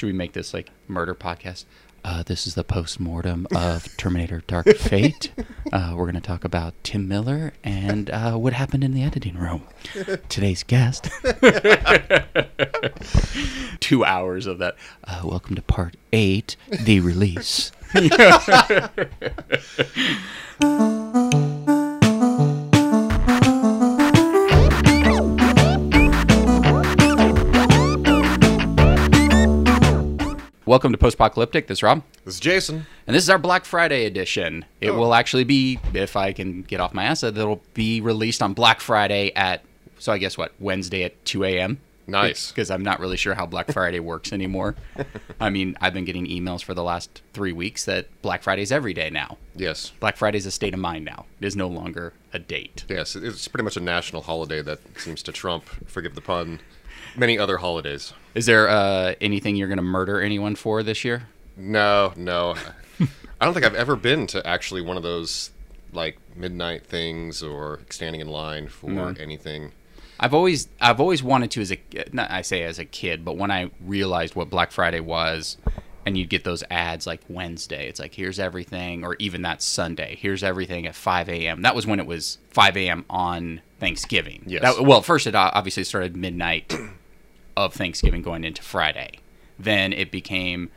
Should we make this like murder podcast? Uh, this is the post mortem of Terminator Dark Fate. Uh, we're going to talk about Tim Miller and uh, what happened in the editing room. Today's guest. Two hours of that. Uh, welcome to part eight, the release. Welcome to Post Apocalyptic. This is Rob. This is Jason. And this is our Black Friday edition. It Oh. will actually be, if I can get off my ass, it'll be released on Black Friday at, so I guess what, Wednesday at 2 a.m.? Nice. Because I'm not really sure how Black Friday works anymore. I mean, I've been getting emails for the last three weeks that Black Friday's every day now. Yes. Black Friday's a state of mind now. It is no longer a date. Yes. It's pretty much a national holiday that seems to trump, forgive the pun, many other holidays. Is there uh, anything you're going to murder anyone for this year? No, no. I don't think I've ever been to actually one of those like midnight things or standing in line for anything. I've always I've always wanted to as a not I say as a kid, but when I realized what Black Friday was, and you'd get those ads like Wednesday, it's like here's everything, or even that Sunday, here's everything at 5 a.m. That was when it was 5 a.m. on Thanksgiving. Yes. That- well, first it obviously started midnight of Thanksgiving going into Friday. Then it became,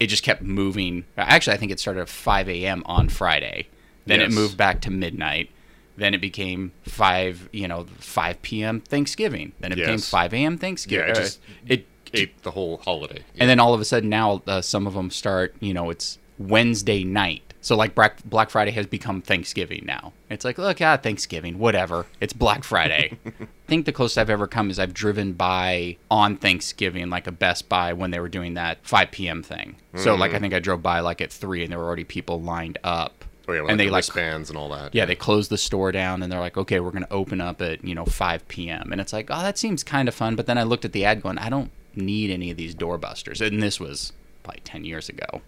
it just kept moving. Actually, I think it started at 5 a.m. on Friday. Then it moved back to midnight. Then it became 5, you know, 5 p.m. Thanksgiving. Then it became 5 a.m. Thanksgiving. Yeah, it just- it, Ate the whole holiday. and then all of a sudden now uh, some of them start, you know, it's Wednesday night. So like Black, Friday has become Thanksgiving now. It's like, look, ah, Thanksgiving, whatever. It's Black Friday. I think the closest I've ever come is I've driven by on Thanksgiving, like a Best Buy when they were doing that 5 p.m. thing. So like I think I drove by like at three and there were already people lined up. oh yeah, and they like wristbands and all that. yeah, they closed the store down and they're like, okay, we're going to open up at, you know, 5 p.m. And it's like, oh, that seems kind of fun. But then I looked at the ad going, I don't need any of these doorbusters. And this was probably 10 years ago.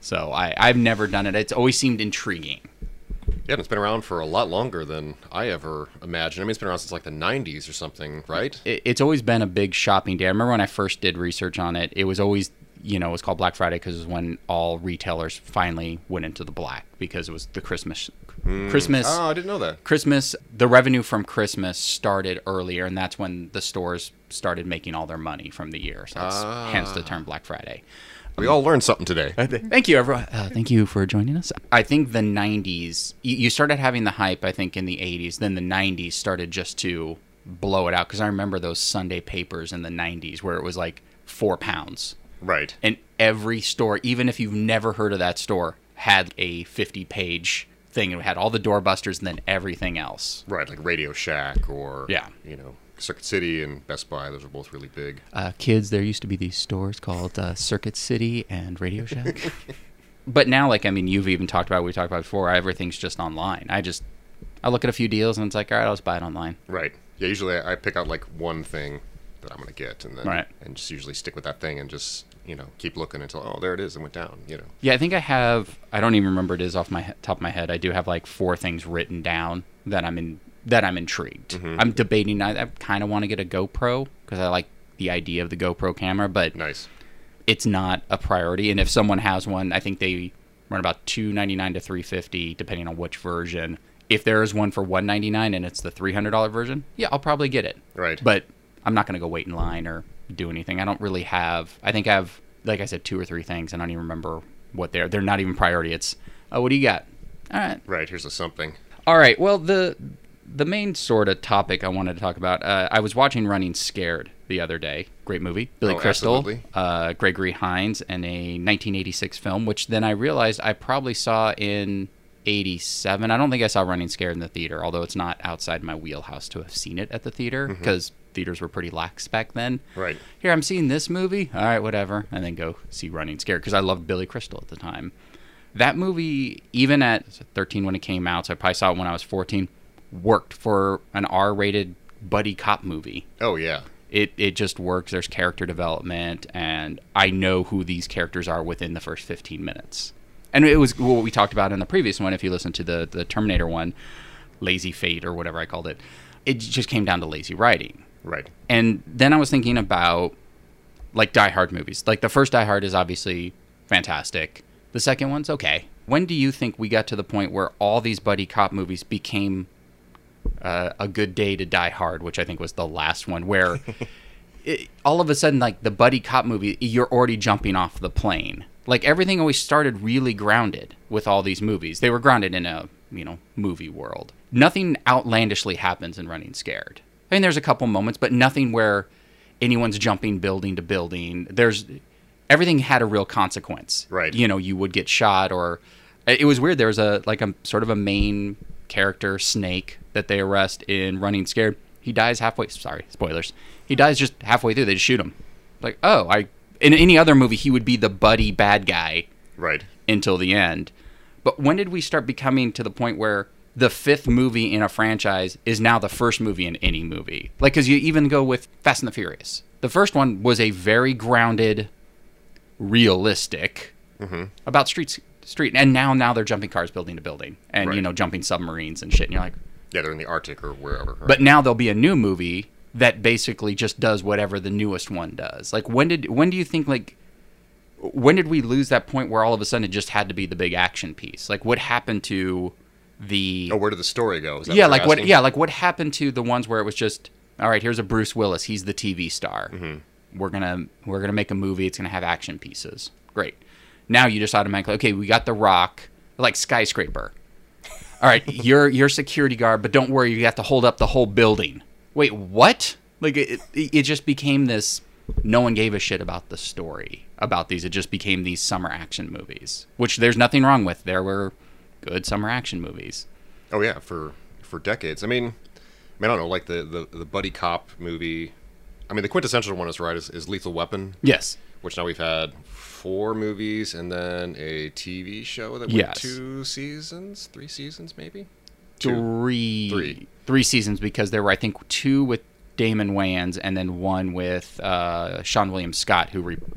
So I, I've never done it. It's always seemed intriguing. Yeah, and it's been around for a lot longer than I ever imagined. I mean, it's been around since like the '90s or something, right? It, it's always been a big shopping day. I remember when I first did research on it, it was always, you know, it was called Black Friday because it was when all retailers finally went into the black because it was the Christmas. Hmm. Christmas. Oh, I didn't know that. Christmas, the revenue from Christmas started earlier, and that's when the stores started making all their money from the year. So that's ah. hence the term Black Friday. We all learned something today. Thank you, everyone. Uh, thank you for joining us. I think the 90s, you, you started having the hype, I think, in the 80s. Then the 90s started just to blow it out. Because I remember those Sunday papers in the 90s where it was like four pounds. Right. And every store, even if you've never heard of that store, had a 50 page thing. It had all the doorbusters and then everything else. Right, like Radio Shack or Yeah. you know, Circuit City and Best Buy. Those are both really big. uh, kids, there used to be these stores called uh, Circuit City and Radio Shack. but now, like, I mean, you've even talked about, we talked about before, everything's just online. I just, I look at a few deals and it's like, all right, I'll just buy it online. Right. Yeah. Usually, I I pick out like one thing that I'm gonna get, and then Right. and just usually stick with that thing and just you know keep looking until oh there it is, it went down. You know. Yeah, I think I have, I don't even remember it is off my top of my head. I do have like four things written down that I'm in, that I'm intrigued. Mm-hmm. I'm debating, I, I kind of want to get a GoPro because I like the idea of the GoPro camera, but Nice. it's not a priority. And if someone has one, I think they run about two ninety nine to three fifty, depending on which version. If there is one for one ninety nine and it's the three hundred dollar version, yeah, I'll probably get it. Right. But I'm not gonna go wait in line or do anything. I don't really have. I think I have, like I said, two or three things. and I don't even remember what they're. They're not even priority. It's, oh, what do you got? All right. Right. Here's a something. All right. Well, the the main sort of topic I wanted to talk about. Uh, I was watching Running Scared the other day. Great movie. Billy Oh, Crystal, uh, Gregory Hines, and a 1986 film, which then I realized I probably saw in 87. I don't think I saw Running Scared in the theater, although it's not outside my wheelhouse to have seen it at the theater because theaters were pretty lax back then. Right. Here, I'm seeing this movie. All right, whatever. And then go see Running Scared because I loved Billy Crystal at the time. That movie, even at 13 when it came out, so I probably saw it when I was 14, worked for an R rated buddy cop movie. Oh yeah. It, it just works. There's character development, and I know who these characters are within the first 15 minutes. And it was what we talked about in the previous one. If you listen to the, the Terminator one, Lazy Fate or whatever I called it, it just came down to lazy writing. Right. And then I was thinking about like Die Hard movies. Like the first Die Hard is obviously fantastic. The second one's okay. When do you think we got to the point where all these buddy cop movies became uh, a good day to die hard, which I think was the last one, where it, all of a sudden, like the buddy cop movie, you're already jumping off the plane. Like everything always started really grounded with all these movies. They were grounded in a you know movie world. Nothing outlandishly happens in Running Scared. I mean, there's a couple moments, but nothing where anyone's jumping building to building. There's everything had a real consequence. Right. You know, you would get shot or it was weird. There was a like a sort of a main character snake that they arrest in Running Scared. He dies halfway. Sorry, spoilers. He dies just halfway through. They just shoot him. Like, oh, I. In any other movie, he would be the buddy bad guy Right. until the end. But when did we start becoming to the point where the fifth movie in a franchise is now the first movie in any movie? Like, because you even go with Fast and the Furious. The first one was a very grounded, realistic mm-hmm. about streets, street, and now now they're jumping cars, building to building, and you know jumping submarines and shit. And you're like, Yeah, they're in the Arctic or wherever. right? but now there'll be a new movie that basically just does whatever the newest one does. Like when did when do you think like when did we lose that point where all of a sudden it just had to be the big action piece? Like what happened to the oh, where did the story go? Is that yeah, you're like what yeah, like what happened to the ones where it was just all right, here's a Bruce Willis, he's the TV star. Mm-hmm. We're going to we're going to make a movie, it's going to have action pieces. Great. Now you just automatically okay, we got The Rock, like skyscraper. All right, you're you're security guard, but don't worry, you have to hold up the whole building. Wait, what? Like it, it, it just became this. No one gave a shit about the story about these. It just became these summer action movies, which there's nothing wrong with. There were good summer action movies. Oh yeah, for for decades. I mean, I mean, I don't know, like the the, the buddy cop movie. I mean, the quintessential one is right is, is Lethal Weapon, Yes, which now we've had four movies and then a TV show that went Yes. two seasons, three seasons maybe. three Three. three seasons because there were I think two with Damon Wayans and then one with uh, Seann William Scott who replaced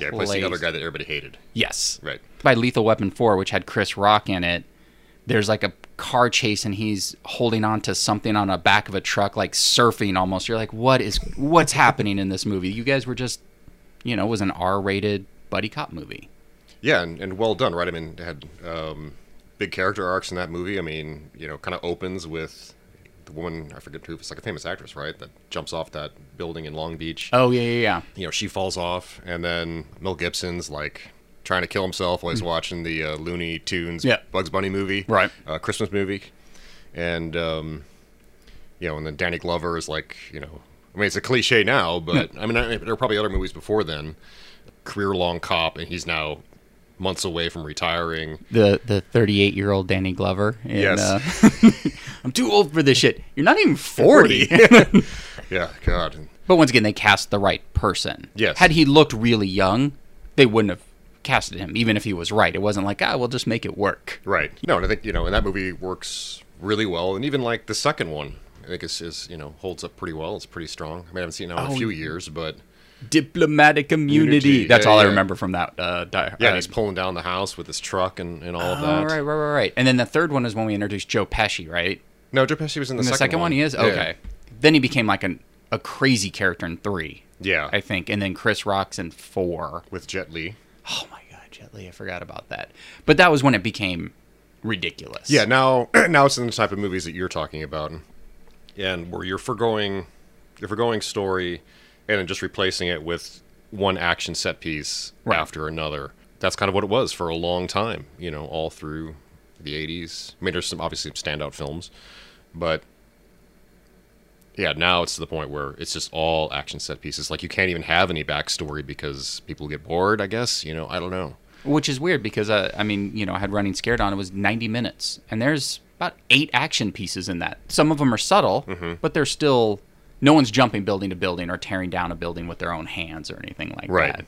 Yeah, plus the other guy that everybody hated. Yes, Right. by Lethal Weapon 4, which had Chris Rock in it, there's like a car chase and he's holding on to something on the back of a truck, like surfing almost. You're like, what is what's happening in this movie? You guys were just, you know, it was an R-rated buddy cop movie. Yeah, and, and well done, right? I mean, it had um, big character arcs in that movie. I mean, you know, kind of opens with the woman I forget who it's like a famous actress, right? That jumps off that building in Long Beach. Oh yeah, yeah, yeah. You know, she falls off, and then Mel Gibson's like trying to kill himself while he's watching the uh, Looney Tunes. Yeah. Bugs Bunny movie, Right. Uh, Christmas movie, and um, you know, and then Danny Glover is like, you know, I mean, it's a cliche now, but I mean, I, there are probably other movies before then. Career long cop, and he's now months away from retiring. The the 38 year old Danny Glover. in, Yes. uh, I'm too old for this shit. You're not even 40. Yeah, God. But once again, they cast the right person. Yes. Had he looked really young, they wouldn't have casted him, even if he was right. It wasn't like, ah, we'll just make it work. Right. No, and I think you know, and that movie works really well, and even like the second one, I think is, is you know holds up pretty well. It's pretty strong. I mean, I haven't seen it in Oh, a few years, but Diplomatic immunity. Immunity, That's yeah, all I remember from that. Uh, die, yeah, uh, he's pulling down the house with his truck and, and all of oh, that. right, right, right, right. And then the third one is when we introduced Joe Pesci, right? No, Joe Pesci was in the, In the second, second, one, he is Yeah. okay. Then he became like an, a crazy character in three, Yeah, I think, and then Chris Rock's in four. with Jet Li. Oh my God, Jet Li, I forgot about that. But that was when it became ridiculous. Yeah, now now it's in the type of movies that you're talking about, and where you're forgoing, you're forgoing story, and then just replacing it with one action set piece Right. after another. That's kind of what it was for a long time. You know, all through the '80s. I mean, there's some obviously some standout films, but yeah, now it's to the point where it's just all action set pieces. Like you can't even have any backstory because people get bored. I guess you know. I don't know. Which is weird because uh, I mean, you know, I had running scared on. It was 90 minutes, and there's about eight action pieces in that. Some of them are subtle, Mm-hmm. but they're still. No one's jumping building to building or tearing down a building with their own hands or anything like Right. that.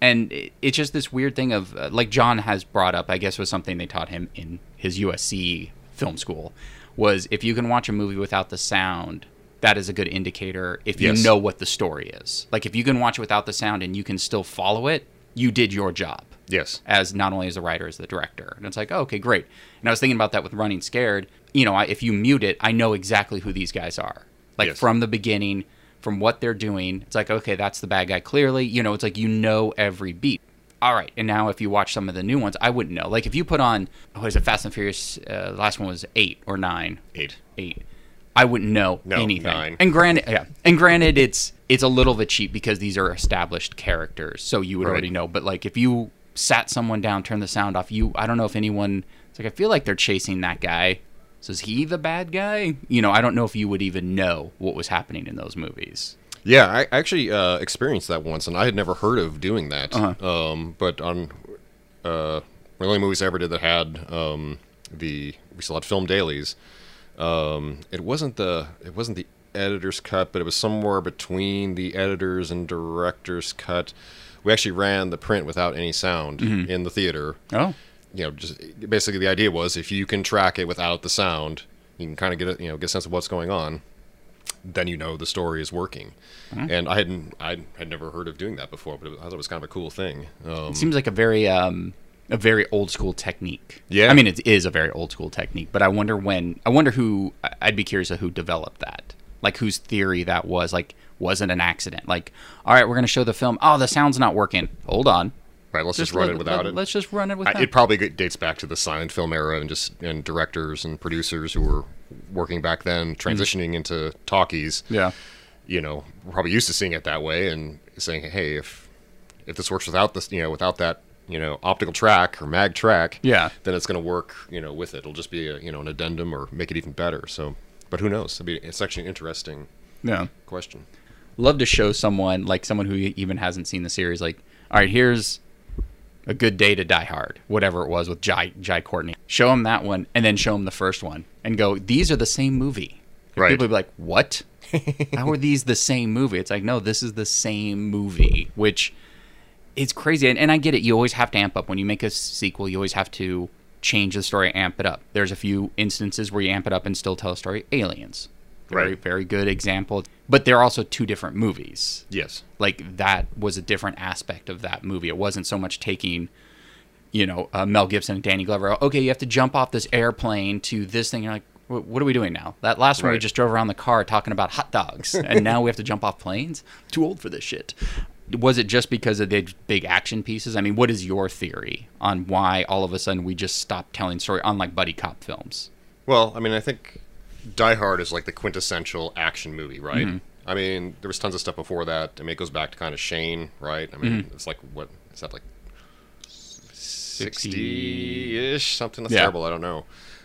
And it, it's just this weird thing of uh, like John has brought up. I guess was something they taught him in his USC film school was if you can watch a movie without the sound. That is a good indicator if you Yes. know what the story is. Like if you can watch it without the sound and you can still follow it, you did your job Yes. as not only as the writer as the director and it's like oh, okay great and i was thinking about that with running scared you know I, if you mute it i know exactly who these guys are like Yes. from the beginning from what they're doing. It's like, okay, that's the bad guy clearly. You know, it's like you know every beat. All right, and now if you watch some of the new ones, I wouldn't know. Like if you put on, what is it, Fast and Furious? Uh, the last one was eight or nine. Eight. Eight. I wouldn't know No, anything. nine. And granted, yeah, and granted, it's it's a little bit cheap because these are established characters, so you would Right. already know. But like if you sat someone down, turned the sound off, you I don't know if anyone. It's like I feel like they're chasing that guy. So is he the bad guy? You know, I don't know if you would even know what was happening in those movies. Yeah, I actually uh, experienced that once, and I had never heard of doing that. Uh-huh. Um, but on uh, one of the only movies I ever did that had um, the we still had film dailies. Um, it wasn't the it wasn't the editor's cut, but it was somewhere between the editors and director's cut. We actually ran the print without any sound Mm-hmm. in the theater. Oh, You know, just basically the idea was if you can track it without the sound, you can kind of get a, you know get a sense of what's going on then you know the story is working. Mm-hmm. And I hadn't, I had never heard of doing that before, but it, I thought it was kind of a cool thing. Um, it seems like a very um a very old school technique. Yeah. I mean it is a very old school technique, but I wonder when I wonder who I'd be curious of who developed that. Like whose theory that was. Like wasn't an accident? Like all right, we're going to show the film. Oh, the sound's not working. Hold on. Right, let's just, run let- it without let- it. Let's just run it I, without. it probably dates back to the silent film era and just and directors and producers who were working back then, transitioning into talkies. Mm-hmm. yeah. You know, were probably used to seeing it that way and saying, hey, if if this works without this, you know, without that, you know, optical track or mag track, Yeah. then it's going to work, you know, with it. It'll just be a, you know, an addendum or make it even better. So, but who knows? Be, it's actually an interesting Yeah. question. love to show someone like someone who even hasn't seen the series like all right here's a good day to die hard whatever it was with jai jai courtney. Show them that one and then show them the first one and go these are the same movie. Right. people would be like what? How are these the same movie? It's like no this is the same movie which it's crazy. And, and i get it. You always have to amp up. When you make a sequel you always have to change the story amp it up. There's a few instances where you amp it up and still tell a story. Aliens very Right. very good example. But they're also two different movies. Yes. like that was a different aspect of that movie. It wasn't so much taking you know uh, mel gibson and danny glover okay you have to jump off this airplane to this thing. You're like what are we doing now? That last one we just drove around the car talking about hot dogs and now we have to jump off planes? Too old for this shit. Was it just because of the big action pieces? I mean what is your theory on why all of a sudden we just stopped telling story unlike buddy cop films? Well, I mean, I think Die Hard is like the quintessential action movie, right? Mm-hmm. I mean, there was tons of stuff before that. I mean, it goes back to kind of Shane, right? I mean, Mm-hmm. it's like what is that like sixty-ish? Something that's Yeah. terrible. I don't know.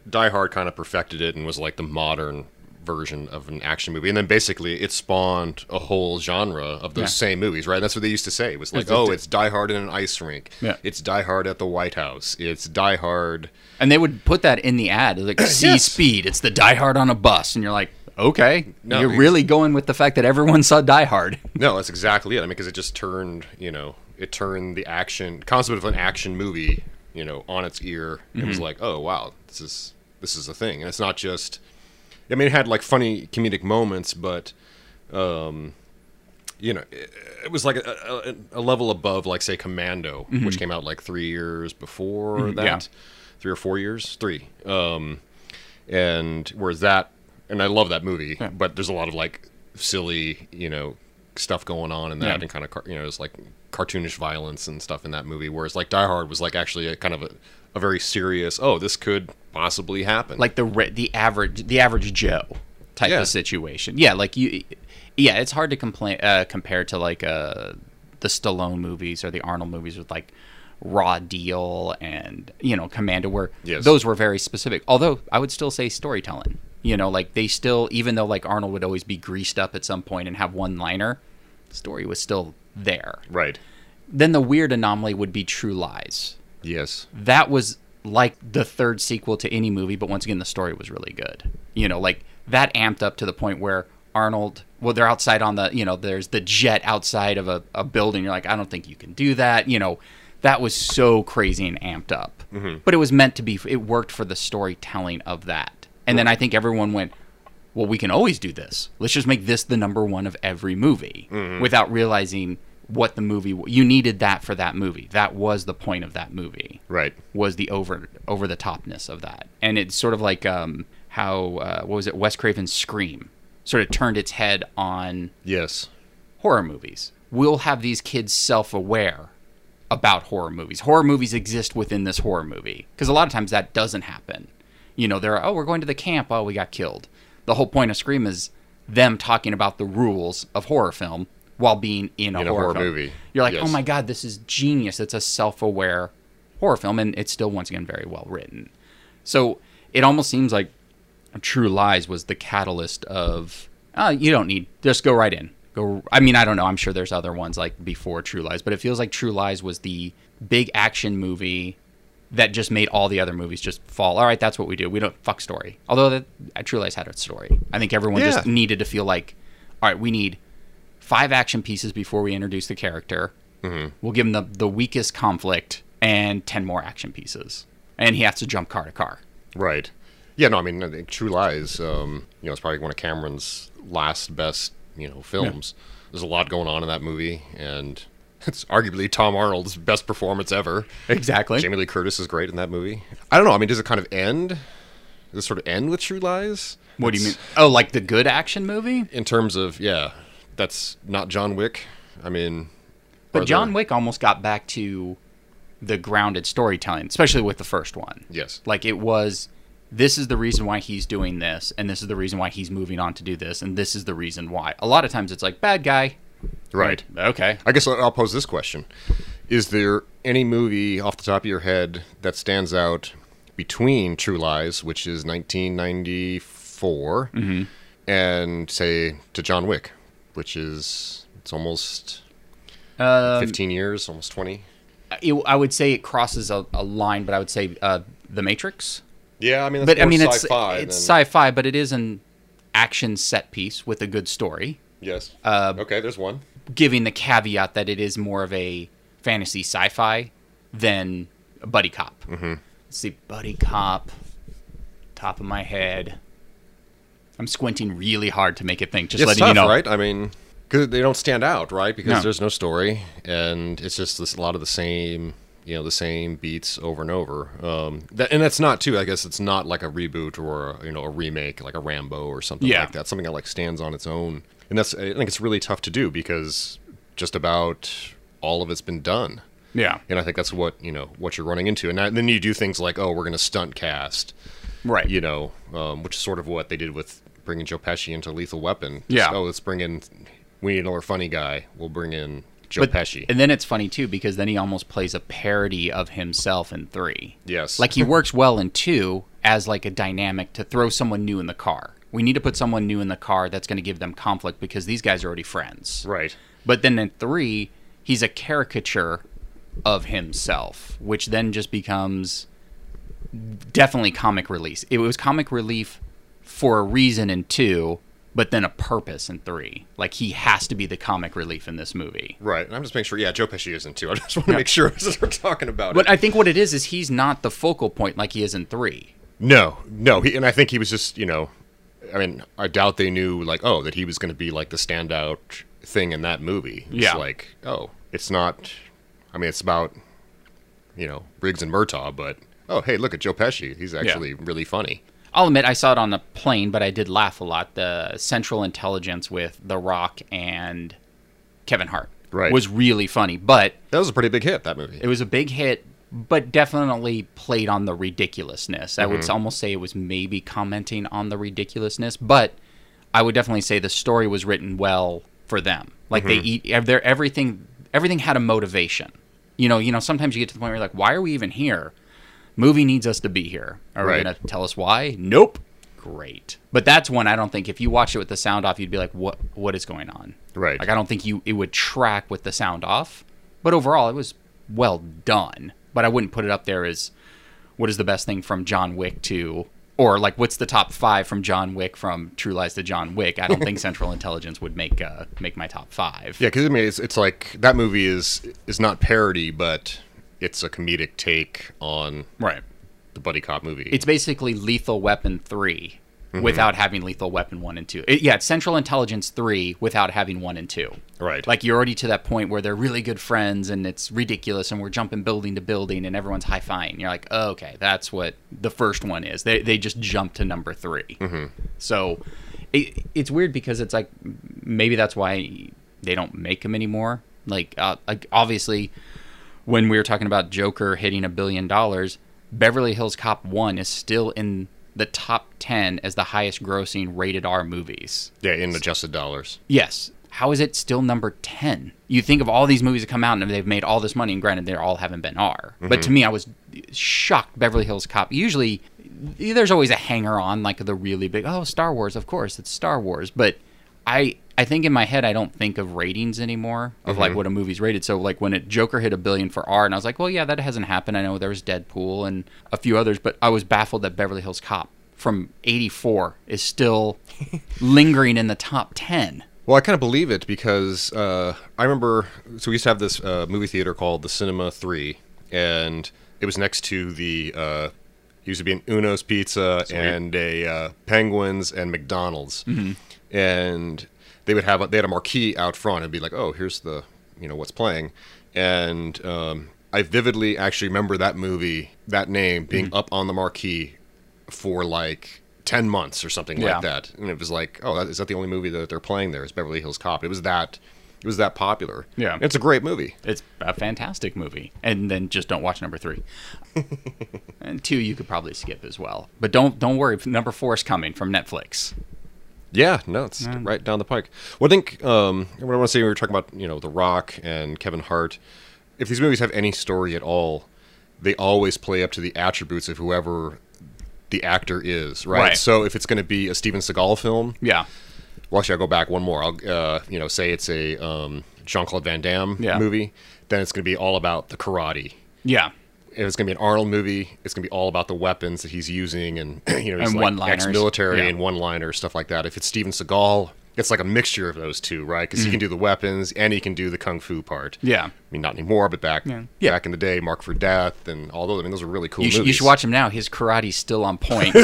Die Hard kind of perfected it and was like the modern version of an action movie, and then basically it spawned a whole genre of those Yeah. same movies, right? That's what they used to say. It was like, It's oh, it's Die Hard in an ice rink. Yeah. It's Die Hard at the White House. It's Die Hard. and they would put that in the ad like see Yes. speed it's the die hard on a bus and you're like okay No, you're really going with the fact that everyone saw die hard No, that's exactly it. I mean, because it just turned, you know, it turned the action concept of an action movie, you know, on its ear. It was mm-hmm. like, oh wow, this is this is a thing, and it's not just. I mean, it had like funny comedic moments, but, um, you know, it, it was like a, a, a level above, like say, Commando, which came out like three years before that, yeah. three or four years, three. Um, and whereas that and i love that movie Yeah. but there's a lot of like silly you know stuff going on in that Yeah. and kind of you know it's like cartoonish violence and stuff in that movie whereas like die hard was like actually a kind of a, a very serious oh this could possibly happen. Like the re- the average the average joe type Yeah. of situation. Yeah like you yeah it's hard to complain uh, compare to like uh the stallone movies or the arnold movies with like raw deal and you know commando where Yes. those were very specific. Although i would still say storytelling. You know like they still even though like arnold would always be greased up at some point and have one liner story was still there. Right. Then the weird anomaly would be true lies yes that was like the third sequel to any movie, but once again, the story was really good. You know, like that amped up to the point where Arnold, well, they're outside on the, you know, there's the jet outside of a, a building. You're like, I don't think you can do that. You know, that was so crazy and amped up. Mm-hmm. But it was meant to be, it worked for the storytelling of that. And then I think everyone went, well, we can always do this. Let's just make this the number one of every movie mm-hmm. without realizing what the movie you needed that for that movie. That was the point of that movie right was the over over the topness of that, and it's sort of like um, how uh, what was it? Wes Craven's Scream. sort of turned its head on Yes. horror movies. We'll have these kids self aware about horror movies. Horror movies exist within this horror movie. Because a lot of times that doesn't happen. You know, they're, oh, we're going to the camp. Oh, we got killed. The whole point of Scream is them talking about the rules of horror film while being in a, In a horror, movie. You're like, Yes. oh my God, this is genius. It's a self aware horror film. And it's still, once again, very well written. So it almost seems like True Lies was the catalyst of uh, you don't need just go right in. Go. I mean, I don't know. I'm sure there's other ones like before True Lies, but it feels like True Lies was the big action movie that just made all the other movies just fall. All right, that's what we do. We don't fuck story. Although that True Lies had a story. I think everyone just needed to feel like, all right, we need five action pieces before we introduce the character. Mm-hmm. We'll give him the the weakest conflict and ten more action pieces, and he has to jump car to car. Right. Yeah, no, I mean, I think True Lies, um, you know, it's probably one of Cameron's last best, you know, films. There's a lot going on in that movie, and it's arguably Tom Arnold's best performance ever. Exactly. Jamie Lee Curtis is great in that movie. I don't know. I mean, does it kind of end? Does it sort of end with True Lies? What do you mean? Oh, like the good action movie? In terms of, yeah, that's not John Wick. I mean, But John there- Wick almost got back to the grounded storytelling, especially with the first one. Yes. Like it was this is the reason why he's doing this, and this is the reason why he's moving on to do this, and this is the reason why. A lot of times it's like bad guy. Right. Okay. I guess I'll I'll pose this question: Is there any movie off the top of your head that stands out between True Lies, which is 1994, Mm-hmm. and say to John Wick, which is it's almost Um, 15 years, almost 20? it, I would say it crosses a, a line, but I would say uh, The Matrix. Yeah, I mean, But I mean, it's it's sci-fi, but it is an action set piece with a good story. yes. uh, okay, there's one. giving the caveat that it is more of a fantasy sci-fi than a buddy cop. Mm-hmm. Let's see, buddy cop, top of my head. I'm squinting really hard to make it think. Just it's letting tough, you know, right? I mean, because they don't stand out, right? Because No. there's no story, and it's just this, a lot of the same, you know, the same beats over and over. Um, that, and that's not too. I guess it's not like a reboot or a, you know a remake, like a Rambo or something Yeah. like that. Something that like stands on its own, and that's I think it's really tough to do because just about all of it's been done. Yeah, And I think that's what you know what you're running into, and, that, and then you do things like, oh, we're going to stunt cast, right. you know, um, which is sort of what they did with bringing Joe Pesci into Lethal Weapon. Just, Yeah. Oh, let's bring in. We need another funny guy. We'll bring in Joe But- Pesci. And then it's funny too because then he almost plays a parody of himself in three. yes. Like he works well in two as like a dynamic to throw someone new in the car. We need to put someone new in the car that's going to give them conflict because these guys are already friends. right. But then in three, he's a caricature of himself, which then just becomes definitely comic release. It was comic relief for a reason in two, but then a purpose in three. Like he has to be the comic relief in this movie. Right. And I'm just making sure. Yeah, Joe Pesci isn't too. I just want to make sure as we're talking about But it. I think what it is is he's not the focal point like he is in three. no, no. He, and I think he was just you know, I mean, I doubt they knew like oh that he was going to be like the standout thing in that movie. It's Yeah. like oh, it's not. I mean, it's about you know Riggs and Murtaugh, but oh hey, look at Joe Pesci. He's actually really funny. I'll admit I saw it on the plane, but I did laugh a lot. The Central Intelligence with The Rock and Kevin Hart Right. was really funny, but That was a pretty big hit. That movie. it was a big hit, but definitely played on the ridiculously. I would mm-hmm. almost say it was maybe commenting on the ridiculousness, but I would definitely say the story was written well for them. Like they mm-hmm. eat their everything. Everything had a motivation. You know, you know. Sometimes you get to the point where you're like, "Why are we even here?" Movie needs us to be here. Are Right. we going to tell us why? Nope. Great. But that's one I don't think if you watched it with the sound off, you'd be like, "What? What is going on?" Right. Like I don't think you it would track with the sound off. But overall, it was well done. But I wouldn't put it up there as what is the best thing from John Wick to or like what's the top five from John Wick from True Lies to John Wick. I don't think Central Intelligence would make uh, make my top five. Yeah, because I mean, it's, it's like that movie is is not parody, but it's a comedic take on Right. the buddy cop movie. It's basically Lethal Weapon 3 Mm-hmm. without having Lethal Weapon 1 and 2. It- yeah, it's Central Intelligence 3 without having 1 and 2. right. Like you're already to that point where they're really good friends and it's ridiculous and we're jumping building to building and everyone's high fiving. You're like, oh, okay, that's what the first one is. They they just jump to number 3 So it, it's weird because it's like maybe that's why they don't make them anymore. Like, uh, like obviously, when we were talking about Joker hitting a billion dollars, Beverly Hills Cop One is still in the top ten as the highest grossing rated R movies. Yeah, in adjusted dollars. Yes. How is it still number 10? You think of all these movies that come out and they've made all this money, and granted, they all haven't been R. But mm-hmm. to me, I was shocked Beverly Hills Cop. Usually, there's always a hanger on, like the really big, oh, Star Wars, of course, it's Star Wars. But I. I think in my head I don't think of ratings anymore of like what a movie's rated. So like when it Joker hit a billion for R, and I was like, well, yeah, that hasn't happened. I know there was Deadpool and a few others, but I was baffled that Beverly Hills Cop from '84 is still lingering in the top ten. Well, I kind of believe it because uh, I remember. So we used to have this uh, movie theater called the Cinema Three, and it was next to the. Uh, used to be an Uno's Pizza and a uh, Penguins and McDonald's, and they would have a, they had a marquee out front and be like, "Oh, here's the you know what's playing," and um, I vividly actually remember that movie, that name being up on the marquee for like 10 months or something Yeah. like that and it was like oh that, is that the only movie that they're playing there is beverly hills cop it was that it was that popular Yeah. it's a great movie It's a fantastic movie. And then just don't watch number three. and two you could probably skip as well. But don't don't worry, number four is coming from Netflix. Yeah no it's right down the pike well i think um, what i want to say when we were talking about you know the rock and kevin hart if these movies have any story at all they always play up to the attributes of whoever the actor is right, Right. so if it's going to be a steven seagal film Yeah. Well, actually, I'll go back one more. I'll, uh, you know, say it's a um, Jean Claude Van Damme Yeah. movie, then it's going to be all about the karate. Yeah. If it's going to be an Arnold movie, it's going to be all about the weapons that he's using and you know, he's And like ex-military Yeah. and one-liners, stuff like that. If it's Steven Seagal, it's like a mixture of those two, right? Because he can do the weapons and he can do the kung fu part. Mm. Yeah. I mean, not anymore, but back Yeah. Yeah. back in the day, Marked for Death and all those. I mean, those are really cool You, sh- you should watch him now. His karate's still on point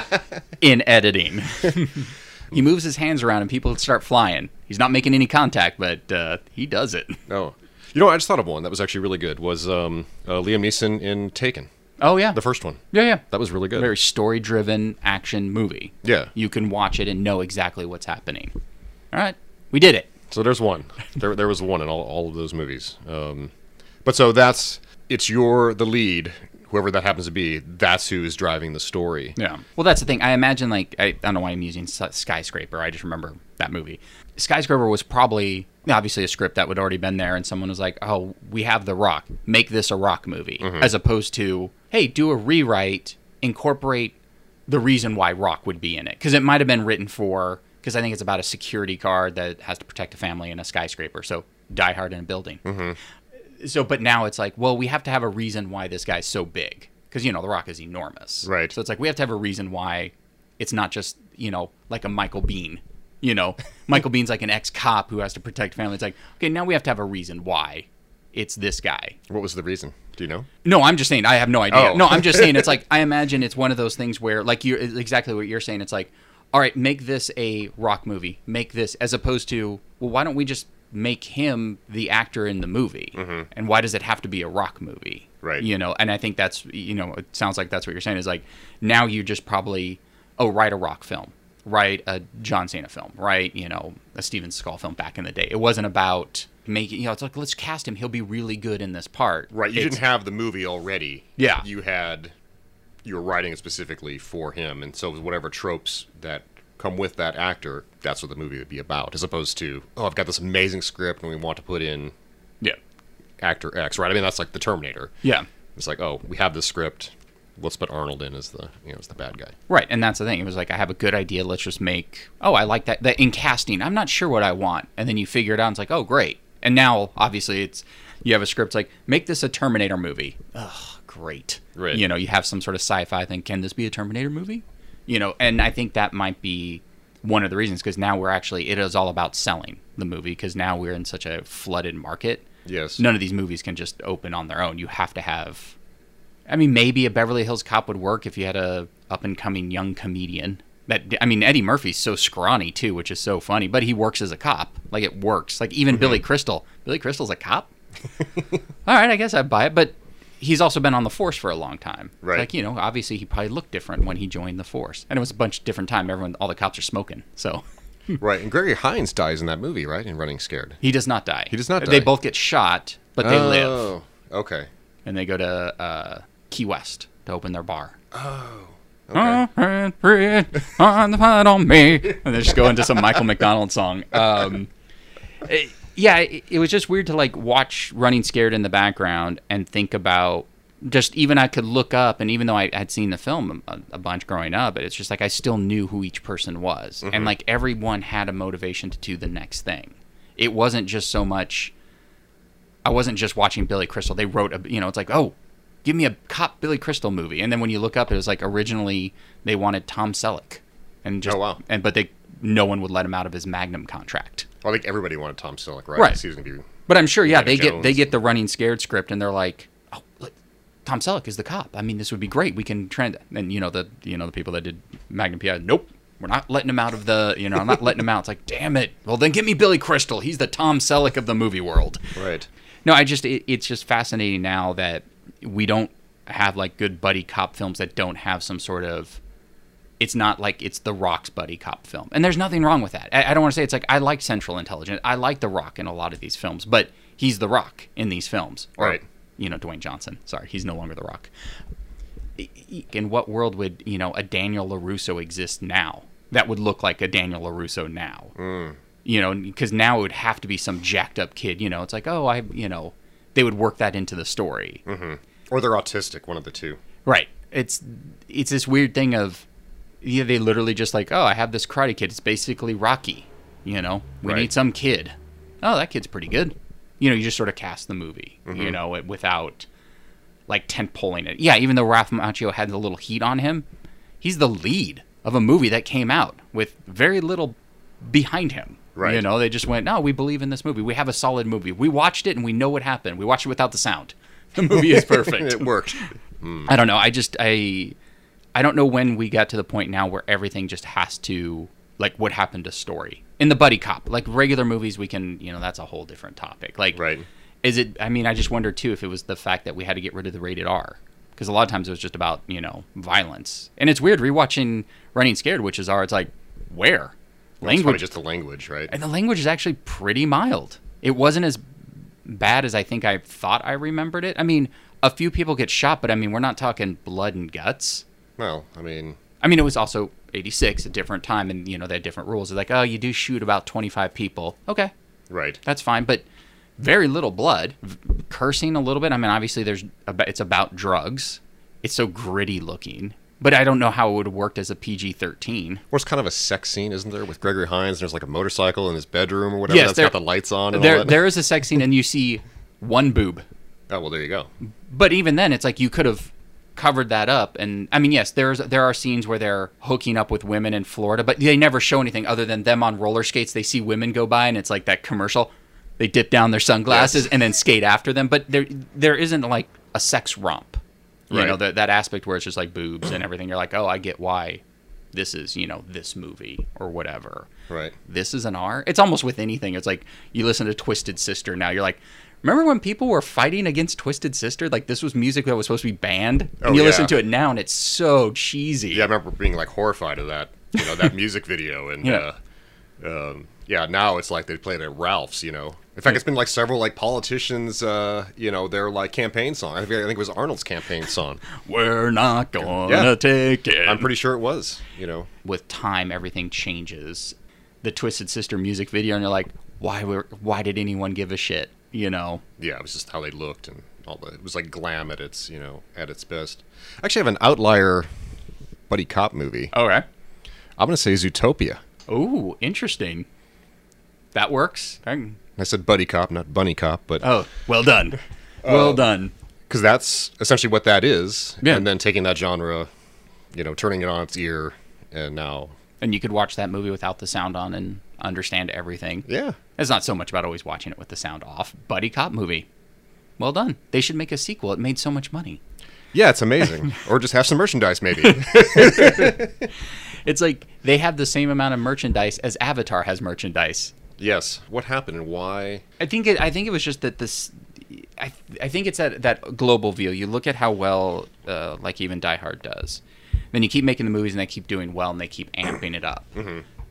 in editing. he moves his hands around and people start flying. He's not making any contact, but uh, he does it. Oh, you know, I just thought of one that was actually really good. Was um, uh, Liam Neeson in Taken, Oh yeah. the first one? yeah, yeah. That was really good. Very story driven action movie. Yeah. You can watch it and know exactly what's happening. All right. We did it. So there's one. There, there was one in all, all of those movies. Um, but so that's it's your the lead, whoever that happens to be. That's who is driving the story. Yeah. Well, that's the thing. I imagine, like, I, I don't know why I'm using Skyscraper. I just remember that movie. Skyscraper was probably obviously a script that would already been there, and someone was like, "Oh, we have The Rock. Make this a Rock movie," mm-hmm. as opposed to, "Hey, do a rewrite, incorporate the reason why Rock would be in it," because it might have been written for. Because I think it's about a security guard that has to protect a family in a skyscraper. So Die Hard in a building. Mm-hmm. So, but now it's like, well, we have to have a reason why this guy's so big. Because, you know, The Rock is enormous. Right. So it's like, we have to have a reason why it's not just, you know, like a Michael Biehn. You know, Michael Biehn's like an ex cop who has to protect family. It's like, okay, now we have to have a reason why it's this guy. What was the reason? Do you know? No, I'm just saying, I have no idea. Oh. No, I'm just saying, it's like, I imagine it's one of those things where, like, you exactly what you're saying. It's like, all right, make this a rock movie. Make this, as opposed to, well, why don't we just make him the actor in the movie? And why does it have to be a rock movie? Mm-hmm. Right. You know, and I think that's, you know, it sounds like that's what you're saying is like, now you just probably, oh, write a rock film. Write a John Cena film, right? You know, a Steven Seagal film back in the day. It wasn't about making, you know, it's like, let's cast him. He'll be really good in this part. Right. You It's- didn't have the movie already. Yeah. You had you were writing it specifically for him, and so whatever tropes that come with that actor, that's what the movie would be about, as opposed to oh, I've got this amazing script and we want to put in Yeah. actor X, right? I mean, that's like the Terminator. Yeah. It's like oh, we have this script. Let's put Arnold in as the you know as the bad guy. Right, and that's the thing. It was like I have a good idea. Let's just make. Oh, I like that. That in casting, I'm not sure what I want, and then you figure it out. And it's like, oh, great. And now, obviously, it's you have a script like make this a Terminator movie. Ugh, great. Right. You know, you have some sort of sci-fi thing. Can this be a Terminator movie? You know, and I think that might be one of the reasons because now we're actually it is all about selling the movie because now we're in such a flooded market. Yes. None of these movies can just open on their own. You have to have I mean, maybe a Beverly Hills Cop would work if you had a up and coming young comedian. That I mean, Eddie Murphy's so scrawny too, which is so funny. But he works as a cop. Like it works. Like even mm-hmm. Billy Crystal. Billy Crystal's a cop. All right, I guess I buy it. But he's also been on the force for a long time. Right. Like, you know, obviously he probably looked different when he joined the force. And it was a bunch of different time. Everyone, all the cops are smoking. So right. And Gregory Hines dies in that movie, right? In Running Scared. he does not die. He does not die. They both get shot, but they live. Oh, Okay. And they go to uh, Key West to open their bar. Oh. Bread on the pot on me. And they just go into some Michael McDonald song. Um, it- yeah, it, it was just weird to like watch Running Scared in the background and think about just even I could look up and even though I had seen the film a, a bunch growing up, but it's just like I still knew who each person was. And mm-hmm. like everyone had a motivation to do the next thing. It wasn't just so much I wasn't just watching Billy Crystal. They wrote a you know, it's like, "Oh, give me a cop Billy Crystal movie." And then when you look up it was like originally they wanted Tom Selleck. And just Oh, wow. and but they no one would let him out of his Magnum contract. Well, I think everybody wanted Tom Selleck, right? Right. He was gonna be. But I'm sure, yeah, Indiana they get they Jones. get the running scared script, and they're like, "Oh, look, Tom Selleck is the cop. I mean, this would be great. We can trend." And you know the you know the people that did Magnum PI, nope, we're not letting him out of the you know I'm not letting him out. It's like, damn it. Well, then give me Billy Crystal. He's the Tom Selleck of the movie world. Right. No, I just it, it's just fascinating now that we don't have like good buddy cop films that don't have some sort of. It's not like it's the Rock's buddy cop film, and there's nothing wrong with that. I, I don't want to say it's like I like Central Intelligence, I like The Rock in a lot of these films, but he's The Rock in these films, or Right. you know Dwayne Johnson. Sorry, he's no longer The Rock. In what world would you know a Daniel Larusso exist now that would look like a Daniel Larusso now? Mm. you know, because now it would have to be some jacked up kid. You know, it's like, oh, I, you know, they would work that into the story, mm-hmm. Or they're autistic, one of the two. right? It's it's this weird thing of, yeah, they literally just like, oh, I have this karate kid. It's basically Rocky. You know, we Right. need some kid. Oh, that kid's pretty good. You know, you just sort of cast the movie. You mm-hmm. know, it, without like tent pulling it. Yeah, even though Ralph Macchio had a little heat on him, he's the lead of a movie that came out with very little behind him. Right. You know, they just went, no, we believe in this movie. We have a solid movie. We watched it and we know what happened. We watched it without the sound. The movie is perfect. it worked. I don't know. I just I I don't know when we got to the point now where everything just has to like what happened to story in the buddy cop like regular movies we can you know that's a whole different topic like Right. is it i mean i just wonder too if it was the fact that we had to get rid of the rated r because a lot of times it was just about you know violence and it's weird rewatching running scared which is r it's like where Well, language just the language, right? and the language is actually pretty mild. It wasn't as bad as I think I thought I remembered it. I mean, a few people get shot, but I mean, we're not talking blood and guts. Well, I mean, I mean, it was also 86, a different time, and, you know, they had different rules. It's like, oh, you do shoot about 25 people. Okay, right. that's fine, but very little blood. V- Cursing a little bit. I mean, obviously, there's it's about drugs. It's so gritty looking, but I don't know how it would have worked as a PG 13. Or it's kind of a sex scene, isn't there, with Gregory Hines? And There's like a motorcycle in his bedroom or whatever Yes, that's there- got the lights on and all There, there is a sex scene, and you see one boob. Oh, well, there you go. but even then it's like you could have covered that up and i mean yes there's there are scenes where they're hooking up with women in florida but they never show anything other than them on roller skates they see women go by and it's like that commercial they dip down their sunglasses Yes. and then skate after them but there there isn't like a sex romp you Right. know that that aspect where it's just like boobs and everything you're like oh i get why this is you know this movie or whatever Right. this is an R. It's almost with anything. It's like you listen to Twisted Sister now. You're like, remember when people were fighting against Twisted Sister? Like this was music that was supposed to be banned, and Oh, you listen to it now, and it's so cheesy. Yeah, I remember being like horrified of that, you know, that music video, and Yeah. uh, um, yeah, now it's like they play it at Ralph's, you know. In fact, it's been like several like politicians, uh, you know, their like campaign song. I think, I think it was Arnold's campaign song. We're not gonna Yeah. take it. I'm pretty sure it was, you know. with time, everything changes. The Twisted Sister music video, and you're like, why were why did anyone give a shit? You know? Yeah, it was just how they looked and all the. It was like glam at its, you know, at its best. I actually have an outlier buddy cop movie. Okay. I'm gonna say Zootopia. Oh, interesting. That works. I- I said buddy cop, not bunny cop, but Oh, well done. Uh, well done. because that's essentially what that is. Yeah. And then taking that genre, you know, turning it on its ear, and now, and you could watch that movie without the sound on and understand everything. yeah, It's not so much about always watching it with the sound off. Buddy cop movie. Well done. They should make a sequel. It made so much money. yeah, it's amazing. or just have some merchandise, maybe. It's like they have the same amount of merchandise as Avatar has merchandise. yes. What happened and why? I think it. I think it was just that this. I, I think it's that that global view. You look at how well, uh, like even Die Hard does. Then you keep making the movies, and they keep doing well, and they keep amping it up.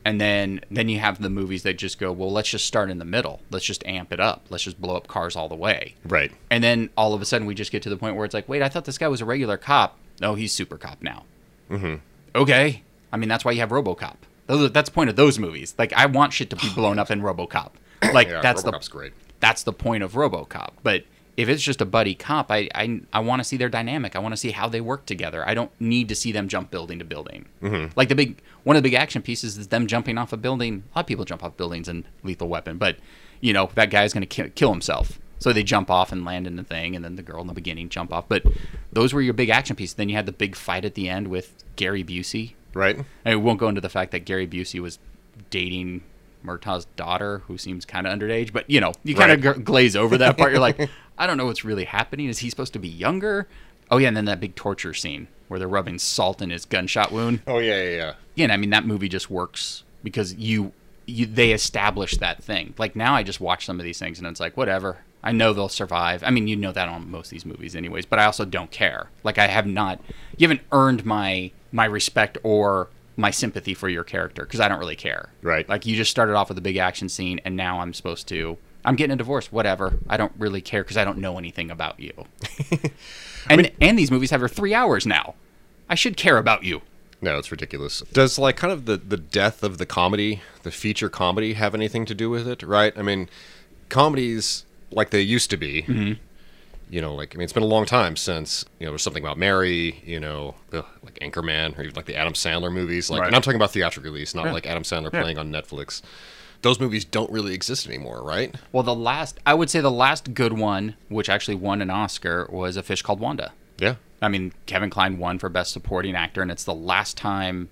And then then you have the movies that just go, well, let's just start in the middle. Let's just amp it up. Let's just blow up cars all the way. Right. And then all of a sudden, we just get to the point where it's like, wait, I thought this guy was a regular cop. No, he's super cop now. Mm-hmm. Okay. I mean, that's why you have RoboCop. Those are, that's the point of those movies. Like, I want shit to be blown up in RoboCop. Like, Yeah, that's the great. that's the point of RoboCop. But if it's just a buddy cop, I I, I want to see their dynamic. I want to see how they work together. I don't need to see them jump building to building. Mm-hmm. Like the big one of the big action pieces is them jumping off a building. A lot of people jump off buildings in Lethal Weapon, but you know that guy's going to ki- kill himself. So they jump off and land in the thing, and then the girl in the beginning jump off. But those were your big action pieces. Then you had the big fight at the end with Gary Busey. Right. I won't go into the fact that Gary Busey was dating Murtaugh's daughter, who seems kind of underage, but you know, you kind of Right. g- glaze over that part. You're like, I don't know what's really happening. Is he supposed to be younger? Oh yeah, and then that big torture scene where they're rubbing salt in his gunshot wound. Oh yeah, yeah, yeah. Again, I mean that movie just works because you, you they establish that thing. Like now, I just watch some of these things and it's like whatever. I know they'll survive. I mean, you know that on most of these movies, anyways. But I also don't care. Like I have not, you haven't earned my my respect or my sympathy for your character because I don't really care. Right. Like you just started off with a big action scene, and now I'm supposed to. I'm getting a divorce. Whatever. I don't really care because I don't know anything about you. and and these movies have for three hours now. I should care about you. No, it's ridiculous. Does like kind of the the death of the comedy, the feature comedy, have anything to do with it? Right. I mean, comedies like they used to be. Mm-hmm. You know, like I mean, it's been a long time since you know there's something about Mary. You know, ugh, like Anchorman, or even like the Adam Sandler movies. Like, Right. and I'm talking about theatrical release, not Yeah. like Adam Sandler Yeah. playing on Netflix. Those movies don't really exist anymore, right? Well, the last, I would say the last good one, which actually won an Oscar, was A Fish Called Wanda. Yeah. I mean, Kevin Kline won for Best Supporting Actor, and it's the last time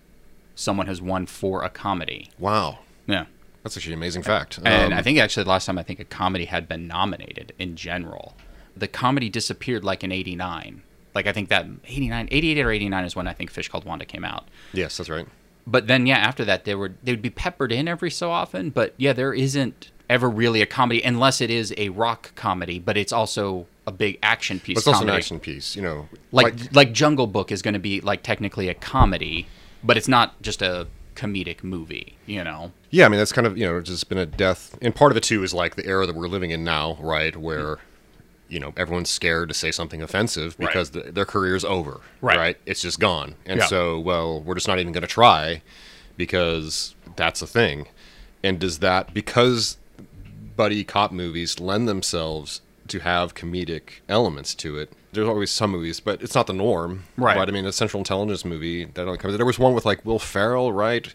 someone has won for a comedy. Wow. Yeah. That's actually an amazing fact. And Um, I think actually the last time I think a comedy had been nominated in general. The comedy disappeared like in 89. Like I think that 89, 88 or 89 is when I think Fish Called Wanda came out. yes, that's right. But then yeah, after that they were they would be peppered in every so often, but yeah, there isn't ever really a comedy unless it is a rock comedy, but it's also a big action piece But it's also an action piece. You know, like like Jungle Book is going to be like technically a comedy, but it's not just a comedic movie, you know. Yeah, I mean that's kind of you know just been a death, and part of it too is like the era that we're living in now, right? Where you know everyone's scared to say something offensive Right. because the, their career's over, Right. It's just gone, and Yeah. so well, we're just not even going to try because that's a thing. And does that because buddy cop movies lend themselves to have comedic elements to it? There's always some movies, but it's not the norm, Right. but I mean, a Central Intelligence movie that only comes. There was one with like Will Ferrell, right?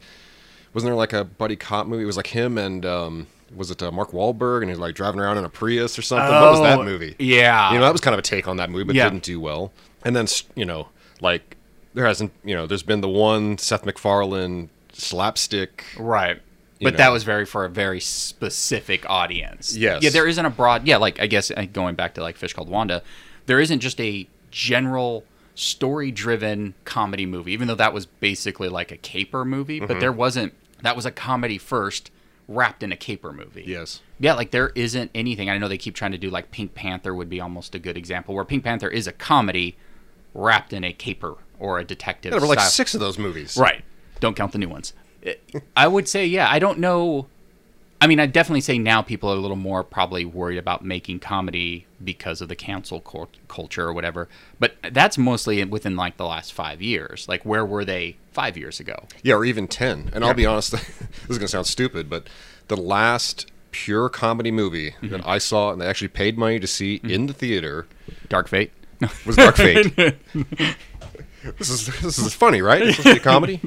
wasn't there like a buddy cop movie? It was like him and um, was it uh, Mark Wahlberg and he's like driving around in a Prius or something? what was that Oh, movie? yeah. you know that was kind of a take on that movie, but Yeah. didn't do well. And then you know like there hasn't you know there's been the one Seth MacFarlane slapstick. Right. But that was very for a very specific audience. Yes. Yeah, there isn't a broad. Yeah, like I guess uh, going back to like Fish Called Wanda, there isn't just a general story-driven comedy movie. Even though that was basically like a caper movie, Mm-hmm. but there wasn't. That was a comedy first, wrapped in a caper movie. Yes. Yeah, like there isn't anything. I know they keep trying to do like Pink Panther would be almost a good example, where Pink Panther is a comedy wrapped in a caper or a detective. Yeah, there were like style. six of those movies. Right. Don't count the new ones. It- I would say, yeah, I don't know. I mean, I'd definitely say now people are a little more probably worried about making comedy because of the cancel cul- culture or whatever. But that's mostly within like the last five years. Like, where were they five years ago? Yeah, or even ten. And I'll be honest, this is gonna sound stupid, but the last pure comedy movie Mm-hmm. that I saw and they actually paid money to see in the theater Dark Fate? was Dark Fate. this is this is funny, right? It's supposed to be a comedy.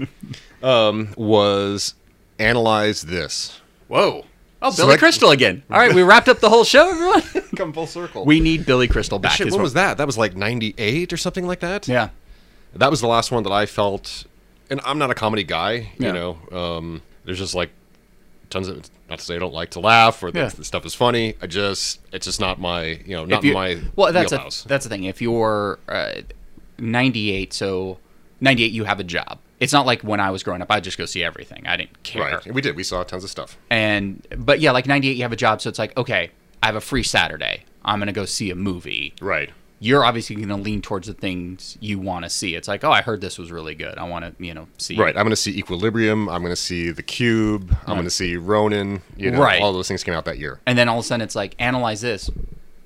Um, was analyze this. Whoa. Oh, So Billy that- Crystal again. All right, we wrapped up the whole show, everyone. Come full circle. we need Billy Crystal back. Shit, is when was that? That was like '98 or something like that. Yeah. that was the last one that I felt. And I'm not a comedy guy, you Yeah. know. Um, there's just like tons of. Not to say I don't like to laugh or Yeah. the stuff is funny. I just it's just not my you know not you- my well that's a, that's the thing if you're uh, 98 so 98 you have a job it's not like when i was growing up i'd just go see everything i didn't care right. We did. We saw tons of stuff. and but yeah like 98 you have a job so it's like okay i have a free saturday I'm gonna go see a movie. Right. You're obviously gonna lean towards the things you want to see. It's like, oh, I heard this was really good. I want to, you know, see. Right. I'm going to see Equilibrium. I'm going to see The Cube. I'm going to see Ronin. You know, Right. all those things came out that year. And then all of a sudden, it's like, analyze this.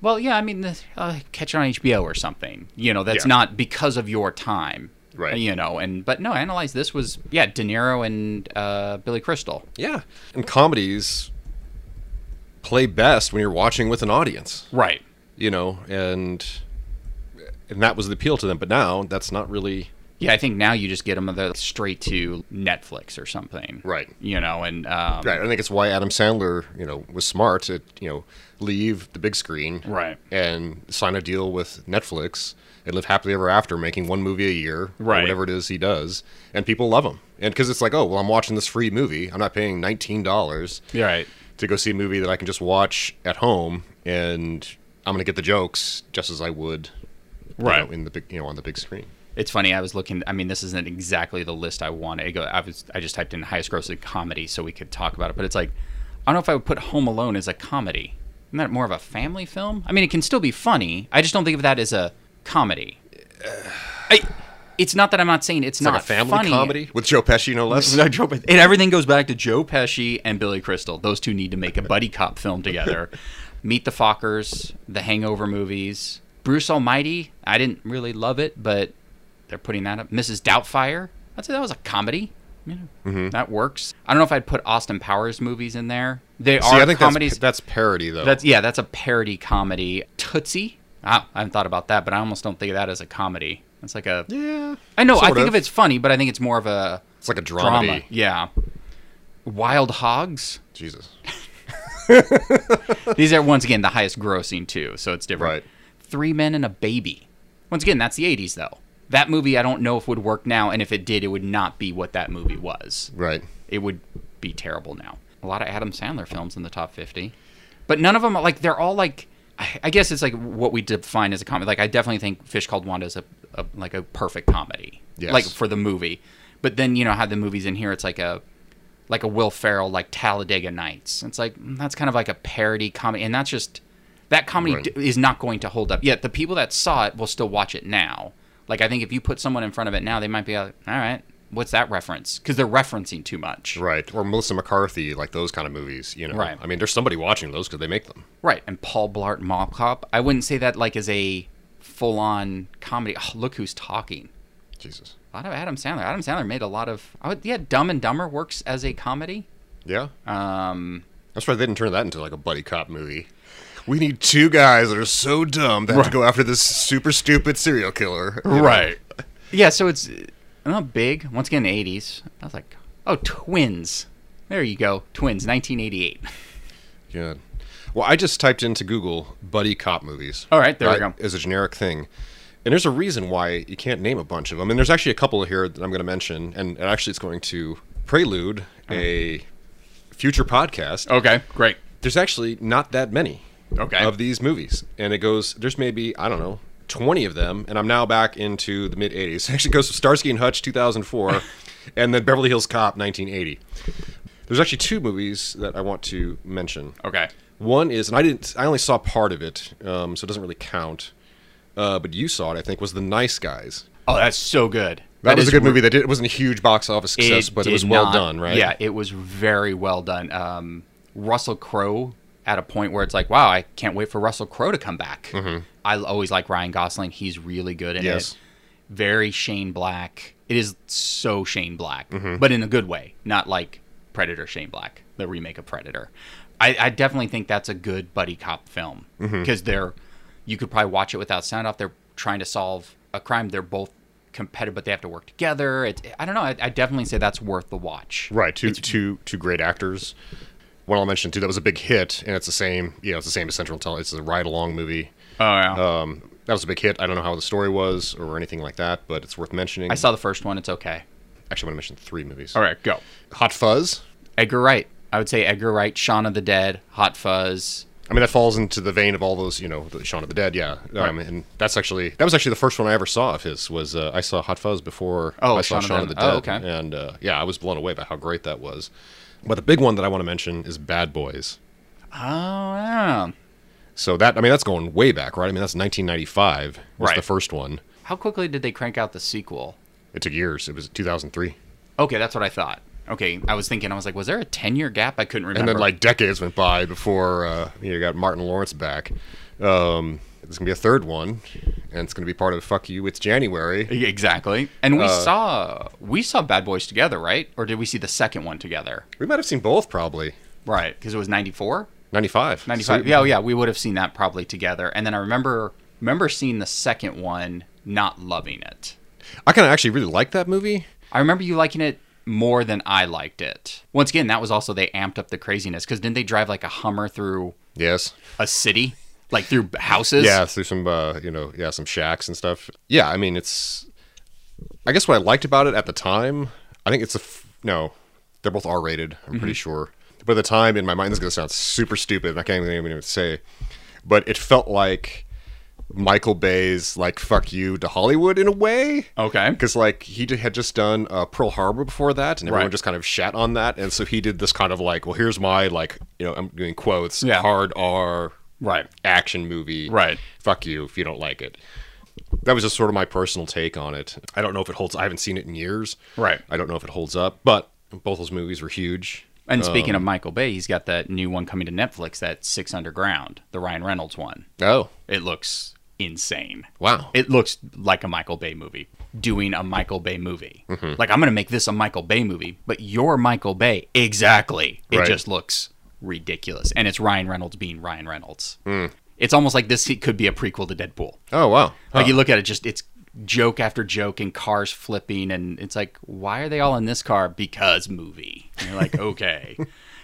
Well, yeah, I mean, this, uh, catch it on HBO or something. You know, that's Yeah. not because of your time. Right. You know, and but no, analyze this was yeah, De Niro and uh, Billy Crystal. Yeah. And comedies play best when you're watching with an audience. Right. You know, and and that was the appeal to them. But now that's not really Yeah, I think now you just get them the straight to Netflix or something. Right. You know, and um, right. I think it's why Adam Sandler, you know, was smart to you know leave the big screen Right. and sign a deal with Netflix and live happily ever after, making one movie a year, Right. or whatever it is he does, and people love him. And because it's like, oh, well, I'm watching this free movie. I'm not paying nineteen dollars right. to go see a movie that I can just watch at home, and I'm gonna get the jokes just as I would, you Right. know, in the big, you know, on the big screen. It's funny. I was looking. I mean, this isn't exactly the list I wanted. I go. I was. I just typed in highest grossing comedy so we could talk about it. But it's like, I don't know if I would put Home Alone as a comedy. Isn't that more of a family film? I mean, it can still be funny. I just don't think of that as a comedy. I, it's not that I'm not saying it's, It's not like a family funny. comedy with Joe Pesci, no less. No, Joe- And everything goes back to Joe Pesci and Billy Crystal. Those two need to make a buddy cop film together. Meet the Fockers, the Hangover movies. Bruce Almighty, I didn't really love it, but they're putting that up. Mrs. Doubtfire, I'd say that was a comedy. You know, That works. I don't know if I'd put Austin Powers movies in there. They See, are I think comedies. that's, that's parody though. That's yeah, that's a parody comedy. Tootsie. Ah, I haven't thought about that, but I almost don't think of that as a comedy. It's like a. yeah. I know. I think of. of it's funny, but I think it's more of a It's like a drama. Yeah. Wild Hogs. Jesus. These are once again the highest grossing too, so it's different. Right. Three Men and a Baby. Once again, that's the '80s though. That movie I don't know if would work now, and if it did, it would not be what that movie was. Right. It would be terrible now. A lot of Adam Sandler films in the top 50, but none of them like they're all like. I guess it's like what we define as a comedy. Like I definitely think Fish Called Wanda is a, a like a perfect comedy. Yes. Like for the movie, but then you know how the movies in here, it's like a like a Will Ferrell like Talladega Nights. It's like mm, that's kind of like a parody comedy, and that's just that comedy Right. d- is not going to hold up. Yet the people that saw it will still watch it now. Like I think if you put someone in front of it now, they might be like, all right, what's that reference? Because they're referencing too much. Right. Or Melissa McCarthy, like those kind of movies, you know. Right. I mean, there's somebody watching those because they make them. Right. And Paul Blart Mall Cop, I wouldn't say that like as a full on comedy. Oh, look who's talking. Jesus. A lot of Adam Sandler. Adam Sandler made a lot of. I would, yeah, Dumb and Dumber works as a comedy. Yeah. Um, That's why they didn't turn that into like a buddy cop movie. We need two guys that are so dumb that they have to go after this super stupid serial killer. Right. know? Yeah, so it's not big. Once again, 80s. I was like, oh, Twins. There you go. Twins, 1988. Good. Well, I just typed into Google buddy cop movies. All right, there we go. As a generic thing. And there's a reason why you can't name a bunch of them. And there's actually a couple here that I'm going to mention. And, and actually, it's going to prelude a future podcast. Okay, great. There's actually not that many Okay. of these movies. And it goes, there's maybe, I don't know, 20 of them. And I'm now back into the mid 80s. It actually goes to Starsky and Hutch 2004 and then Beverly Hills Cop 1980. There's actually two movies that I want to mention. Okay. One is, and I didn't, I only saw part of it, um, so it doesn't really count. Uh, but you saw it, I think, was The Nice Guys. Oh, that's so good. That, was a good movie. That did, it wasn't a huge box office success, but it was well not- done, right? Yeah, it was very well done. Um, Russell Crowe at a point where it's like, wow, I can't wait for Russell Crowe to come back. I always like Ryan Gosling. He's really good in Mm-hmm. Yes. it. Very Shane Black. It is so Shane Black, Mm-hmm. but in a good way, not like Predator Shane Black, the remake of Predator. I, I definitely think that's a good buddy cop film Mm-hmm. because they're you could probably watch it without sound off. They're trying to solve a crime. They're both competitive, but they have to work together. It, I don't know. I, I definitely say that's worth the watch. Right, two two two great actors. One I'll mention too that was a big hit, and it's the same. You know, it's the same as Central Intelligence. It's a ride along movie. Oh yeah. Um, that was a big hit. I don't know how the story was or anything like that, but it's worth mentioning. I saw the first one. It's okay. Actually, I want to mention three movies. All right, go. Hot Fuzz. Edgar Wright. I would say Edgar Wright, Shaun of the Dead, Hot Fuzz. I mean, that falls into the vein of all those, you know, the Shaun of the Dead, yeah. Um, Right. and that's actually that was actually the first one I ever saw of his. Was uh, I saw Hot Fuzz before Oh, I saw Shaun Shaun, of of the the Dead, Dead. Oh, okay. and uh, yeah, I was blown away by how great that was. But the big one that I want to mention is Bad Boys. Oh yeah. So that I mean that's going way back, right? I mean that's 1995 was Right. the first one. How quickly did they crank out the sequel? It took years. It was 2003, Okay, that's what I thought. Okay, I was thinking, I was like, was there a 10 year gap? I couldn't remember. and then like decades went by before uh, you got Martin Lawrence back. Um, there's gonna be a third one, and it's gonna be part of "Fuck You." It's January. Exactly. And we Uh, saw we saw Bad Boys together, right? Or did we see the second one together? We might have seen both probably. Right, because it was 94? 95. 95. So- yeah, oh, yeah, we would have seen that probably together. And then I remember remember seeing the second one not loving it. I kind of actually really like that movie. I remember you liking it more than I liked it. Once again, that was also they amped up the craziness because didn't they drive like a Hummer through Yes. a city, like through houses? Yeah, through some uh, you know, yeah, some shacks and stuff. Yeah, I mean, it's. I guess what I liked about it at the time, I think it's a f- no, they're both R rated. I'm pretty sure. But at the time, in my mind, this is gonna sound super stupid. and I can't even even say, but it felt like Michael Bay's like "fuck you" to Hollywood in a way. Okay. Because like he had just done uh, Pearl Harbor before that, and everyone Right. just kind of shat on that, and so he did this kind of like, well, here's my like, you know, I'm doing quotes, Yeah. hard R Right. action movie. Right. Fuck you if you don't like it. That was just sort of my personal take on it. I don't know if it holds. I haven't seen it in years. Right. I don't know if it holds up, but both those movies were huge. And speaking of Michael Bay, he's got that new one coming to Netflix, that Six Underground, the Ryan Reynolds one. Oh, It looks insane. wow. It looks like a Michael Bay movie doing a Michael Bay movie. Mm-hmm. Like I'm going to make this a Michael Bay movie, but you're Michael Bay. Exactly. It Right. just looks ridiculous. And it's Ryan Reynolds being Ryan Reynolds. Hmm. It's almost like this could be a prequel to Deadpool. oh, wow. Like you look at it, just it's joke after joke and cars flipping, and it's like, why are they all in this car? Because movie. And you're like, okay.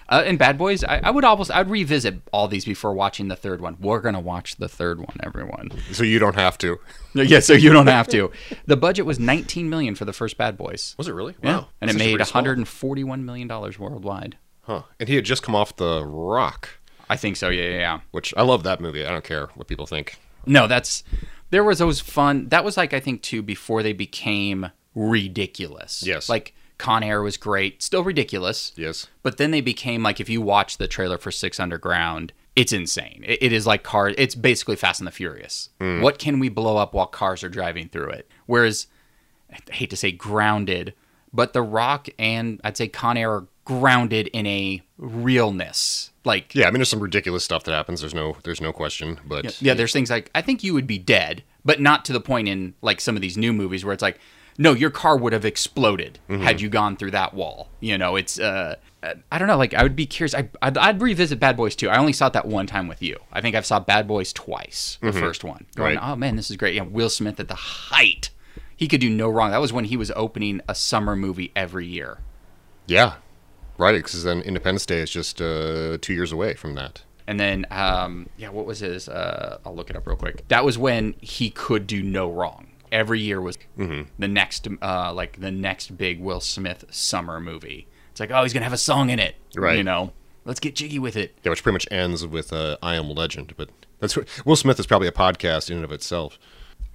Uh, and Bad Boys, I, I would almost I'd revisit all these before watching the third one. We're gonna watch the third one, everyone. so you don't have to. Yeah, so you don't have to. The budget was 19 million for the first Bad Boys. Was it really? Yeah, Wow. and it That's actually made 141 million dollars worldwide. Huh. And he had just come off The Rock, I think so. Yeah, yeah, yeah. which I love that movie. I don't care what people think. No, that's there was those fun. That was like I think too before they became ridiculous. Yes. like Con Air was great, still ridiculous. Yes. But then they became like if you watch the trailer for Six Underground, it's insane. It, it is like cars. It's basically Fast and the Furious. Mm. What can we blow up while cars are driving through it? Whereas I hate to say grounded, but The Rock and I'd say Con Air are grounded in a realness. Like Yeah, I mean, there's some ridiculous stuff that happens. There's no, there's no question. But yeah, there's things like I think you would be dead, but not to the point in like some of these new movies where it's like, no, your car would have exploded had you gone through that wall. You know, it's uh, I don't know. Like I would be curious. I, I'd, I'd revisit Bad Boys 2. I only saw it that one time with you. I think I've saw Bad Boys twice. The first one, going, Right. oh man, this is great. Yeah, Will Smith at the height. He could do no wrong. That was when he was opening a summer movie every year. yeah, right. Because then Independence Day is just uh, two years away from that. And then, um, yeah, what was his? Uh, I'll look it up real quick. That was when he could do no wrong. Every year was the next, uh, like the next big Will Smith summer movie. It's like, oh, he's gonna have a song in it, Right. You know, let's get jiggy with it. Yeah, which pretty much ends with uh, "I Am Legend." But that's what, Will Smith is probably a podcast in and of itself.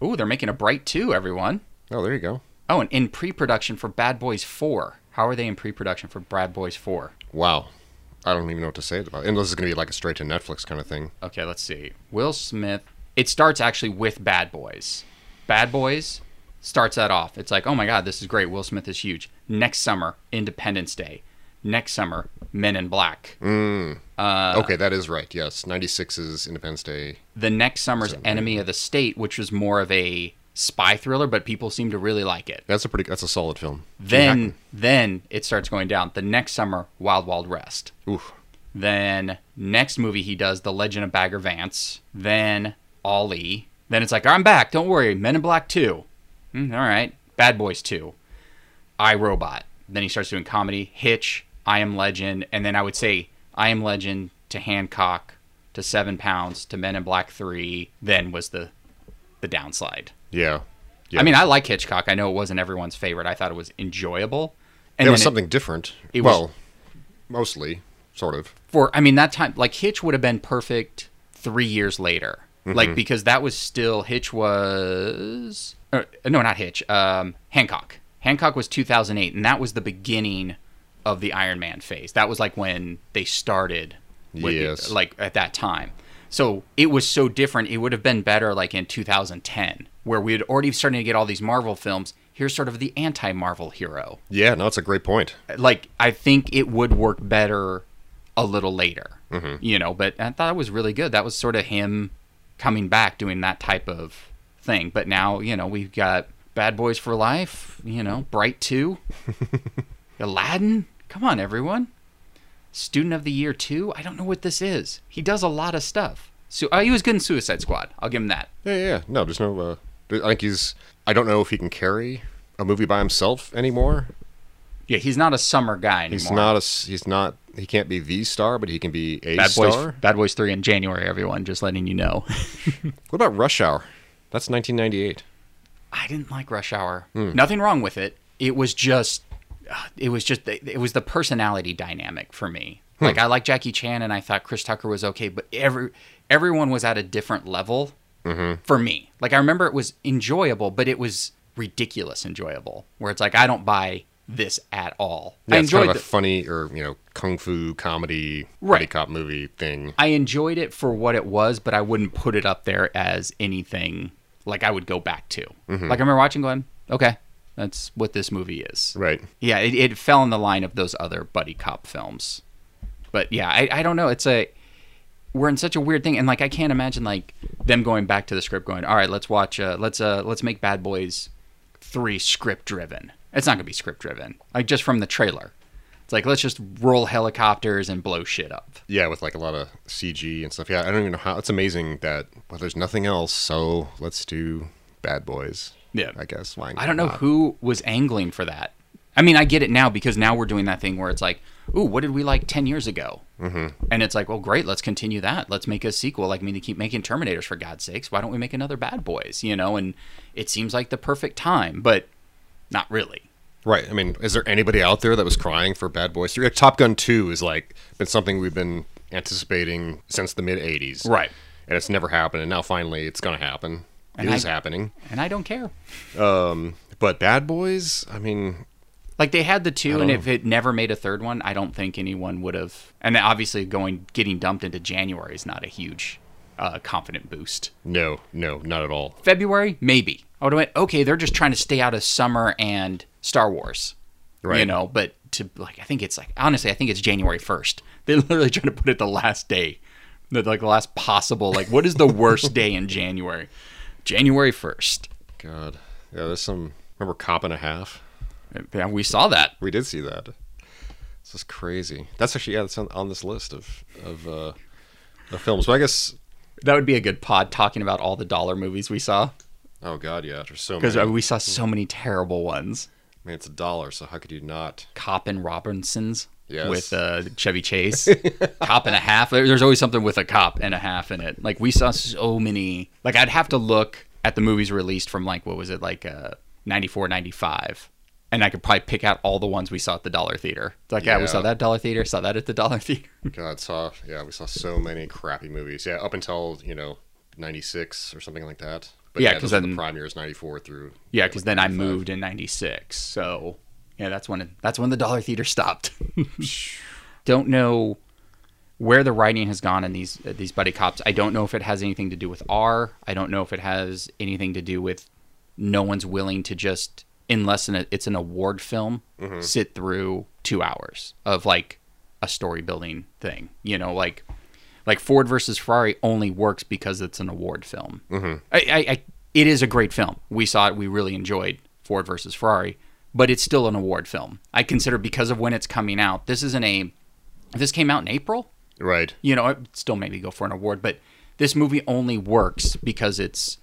Ooh, they're making a Bright too, everyone. Oh, there you go. Oh, and in pre-production for Bad Boys Four. How are they in pre-production for Bad Boys Four? Wow, I don't even know what to say about. it. And this is going to be like a straight to Netflix kind of thing. Okay, let's see. Will Smith. It starts actually with Bad Boys. Bad Boys starts that off. It's like, oh my God, this is great. Will Smith is huge. Next summer, Independence Day. Next summer, Men in Black. Uh, okay, that is right. Yes, '96 is Independence Day. The next summer's Enemy of the State, which was more of a spy thriller, but people seem to really like it. That's a pretty. That's a solid film. Then, then it starts going down. The next summer, Wild Wild West. Oof. Then next movie he does, The Legend of Bagger Vance. Then Ali. Then it's like, I'm back. Don't worry. Men in Black 2. Mm, all right. Bad Boys 2. I Robot. Then he starts doing comedy. Hitch. I Am Legend. And then I would say I Am Legend to Hancock to Seven Pounds to Men in Black 3. Then was the the downside. Yeah. Yeah. I mean, I like Hitchcock. I know it wasn't everyone's favorite. I thought it was enjoyable. it was something different. it was- well, mostly, sort of. for I mean that time like Hitch would have been perfect three years later, like because that was still Hitch was or, no not Hitch um, Hancock Hancock was 2008 and that was the beginning of the Iron Man phase. That was like when they started, the- Yes. like at that time. So it was so different. It would have been better like in 2010, where we had already starting to get all these Marvel films. Here's sort of the anti-Marvel hero. Yeah, no, it's a great point. Like I think it would work better a little later, mm-hmm. you know. But I thought it was really good. That was sort of him coming back doing that type of thing. But now you know we've got Bad Boys for Life. You know, Bright Two, Aladdin. Come on, everyone. Student of the Year two. I don't know what this is. He does a lot of stuff. So uh, he was good in Suicide Squad. I'll give him that. Yeah, yeah. No, there's no. Uh, I think he's. I don't know if he can carry a movie by himself anymore. Yeah, he's not a summer guy anymore. He's not a. He's not. He can't be the star, but he can be a Bad star. Boys. Bad Boys three in January. Everyone, just letting you know. What about Rush Hour? That's 1998. I didn't like Rush Hour. Nothing wrong with it. It was just, Uh, it was just, it was the personality dynamic for me. Hmm. Like I like Jackie Chan, and I thought Chris Tucker was okay, but every everyone was at a different level mm-hmm. for me. Like I remember it was enjoyable, but it was ridiculous enjoyable. Where it's like I don't buy this at all. Yeah, I it's kind enjoyed of a the, funny or you know kung fu comedy Right. buddy cop movie thing. I enjoyed it for what it was, but I wouldn't put it up there as anything like I would go back to. Mm-hmm. Like I remember watching, going, okay, that's what this movie is. Right. Yeah, it, it fell in the line of those other buddy cop films. But yeah, I, I don't know. It's a we're in such a weird thing, and like I can't imagine like them going back to the script, going, all right, let's watch, uh, let's uh, let's make Bad Boys three script driven. It's not gonna be script driven, like just from the trailer. It's like let's just roll helicopters and blow shit up. Yeah, with like a lot of CG and stuff. Yeah, I don't even know how. It's amazing that well, there's nothing else, so let's do Bad Boys. Yeah. I guess. Why I don't know not? who was angling for that. I mean, I get it now because now we're doing that thing where it's like, ooh, what did we like 10 years ago? Mm-hmm. And it's like, well, great, let's continue that. Let's make a sequel. Like, I mean, to keep making Terminators for God's sakes. Why don't we make another Bad Boys? You know, and it seems like the perfect time, but not really. Right. I mean, is there anybody out there that was crying for Bad Boys 3? Like, Top Gun 2 is like been something we've been anticipating since the mid 80s. Right. And it's never happened. And now finally it's going to happen. And It is I- happening. And I don't care. But Bad Boys, I mean, Like they had the two, and if it never made a third one, I don't think anyone would have. And obviously, going getting dumped into January is not a huge uh, confident boost. no, no, not at all. February, maybe. I would have went, okay, they're just trying to stay out of summer and Star Wars. Right? You know, but to like I think it's like honestly, I think it's January first. They're literally trying to put it the last day. The like the last possible like what is the worst day in January? January first. God. Yeah, there's some. Remember Cop and a Half? Yeah, we saw that. We did see that. This is crazy. That's actually yeah, that's on, on this list of of uh, of films. But I guess That would be a good pod talking about all the dollar movies we saw oh god, yeah, there's so because we saw so many terrible ones. I mean, it's a dollar, so how could you not? Cop and Robbersons Yes. with uh, Chevy Chase. cop and a half. There's always something with a cop and a half in it. Like we saw so many. Like I'd have to look at the movies released from like what was it like uh, 94, 95. And I could probably pick out all the ones we saw at the Dollar Theater. It's like, yeah, we saw that Dollar Theater, saw that at the Dollar Theater. God, saw yeah, we saw so many crappy movies. Yeah, up until you know '96 or something like that. But Yeah, yeah, 'cause because then- the prime years '94 through. yeah, because like, then I moved in '96, so yeah, that's when it, that's when the Dollar Theater stopped. don't know where the writing has gone in these uh, these buddy cops. I don't know if it has anything to do with R. I don't know if it has anything to do with no one's willing to just unless an, it's an award film sit through two hours of like a story building thing. You know, like like Ford versus Ferrari only works because it's an award film. Mm-hmm. I, I, I, it is a great film. We saw it. We really enjoyed Ford versus Ferrari, but it's still an award film. I consider because of when it's coming out. This isn't a. This came out in April, Right. you know, it still maybe go for an award, but this movie only works because it's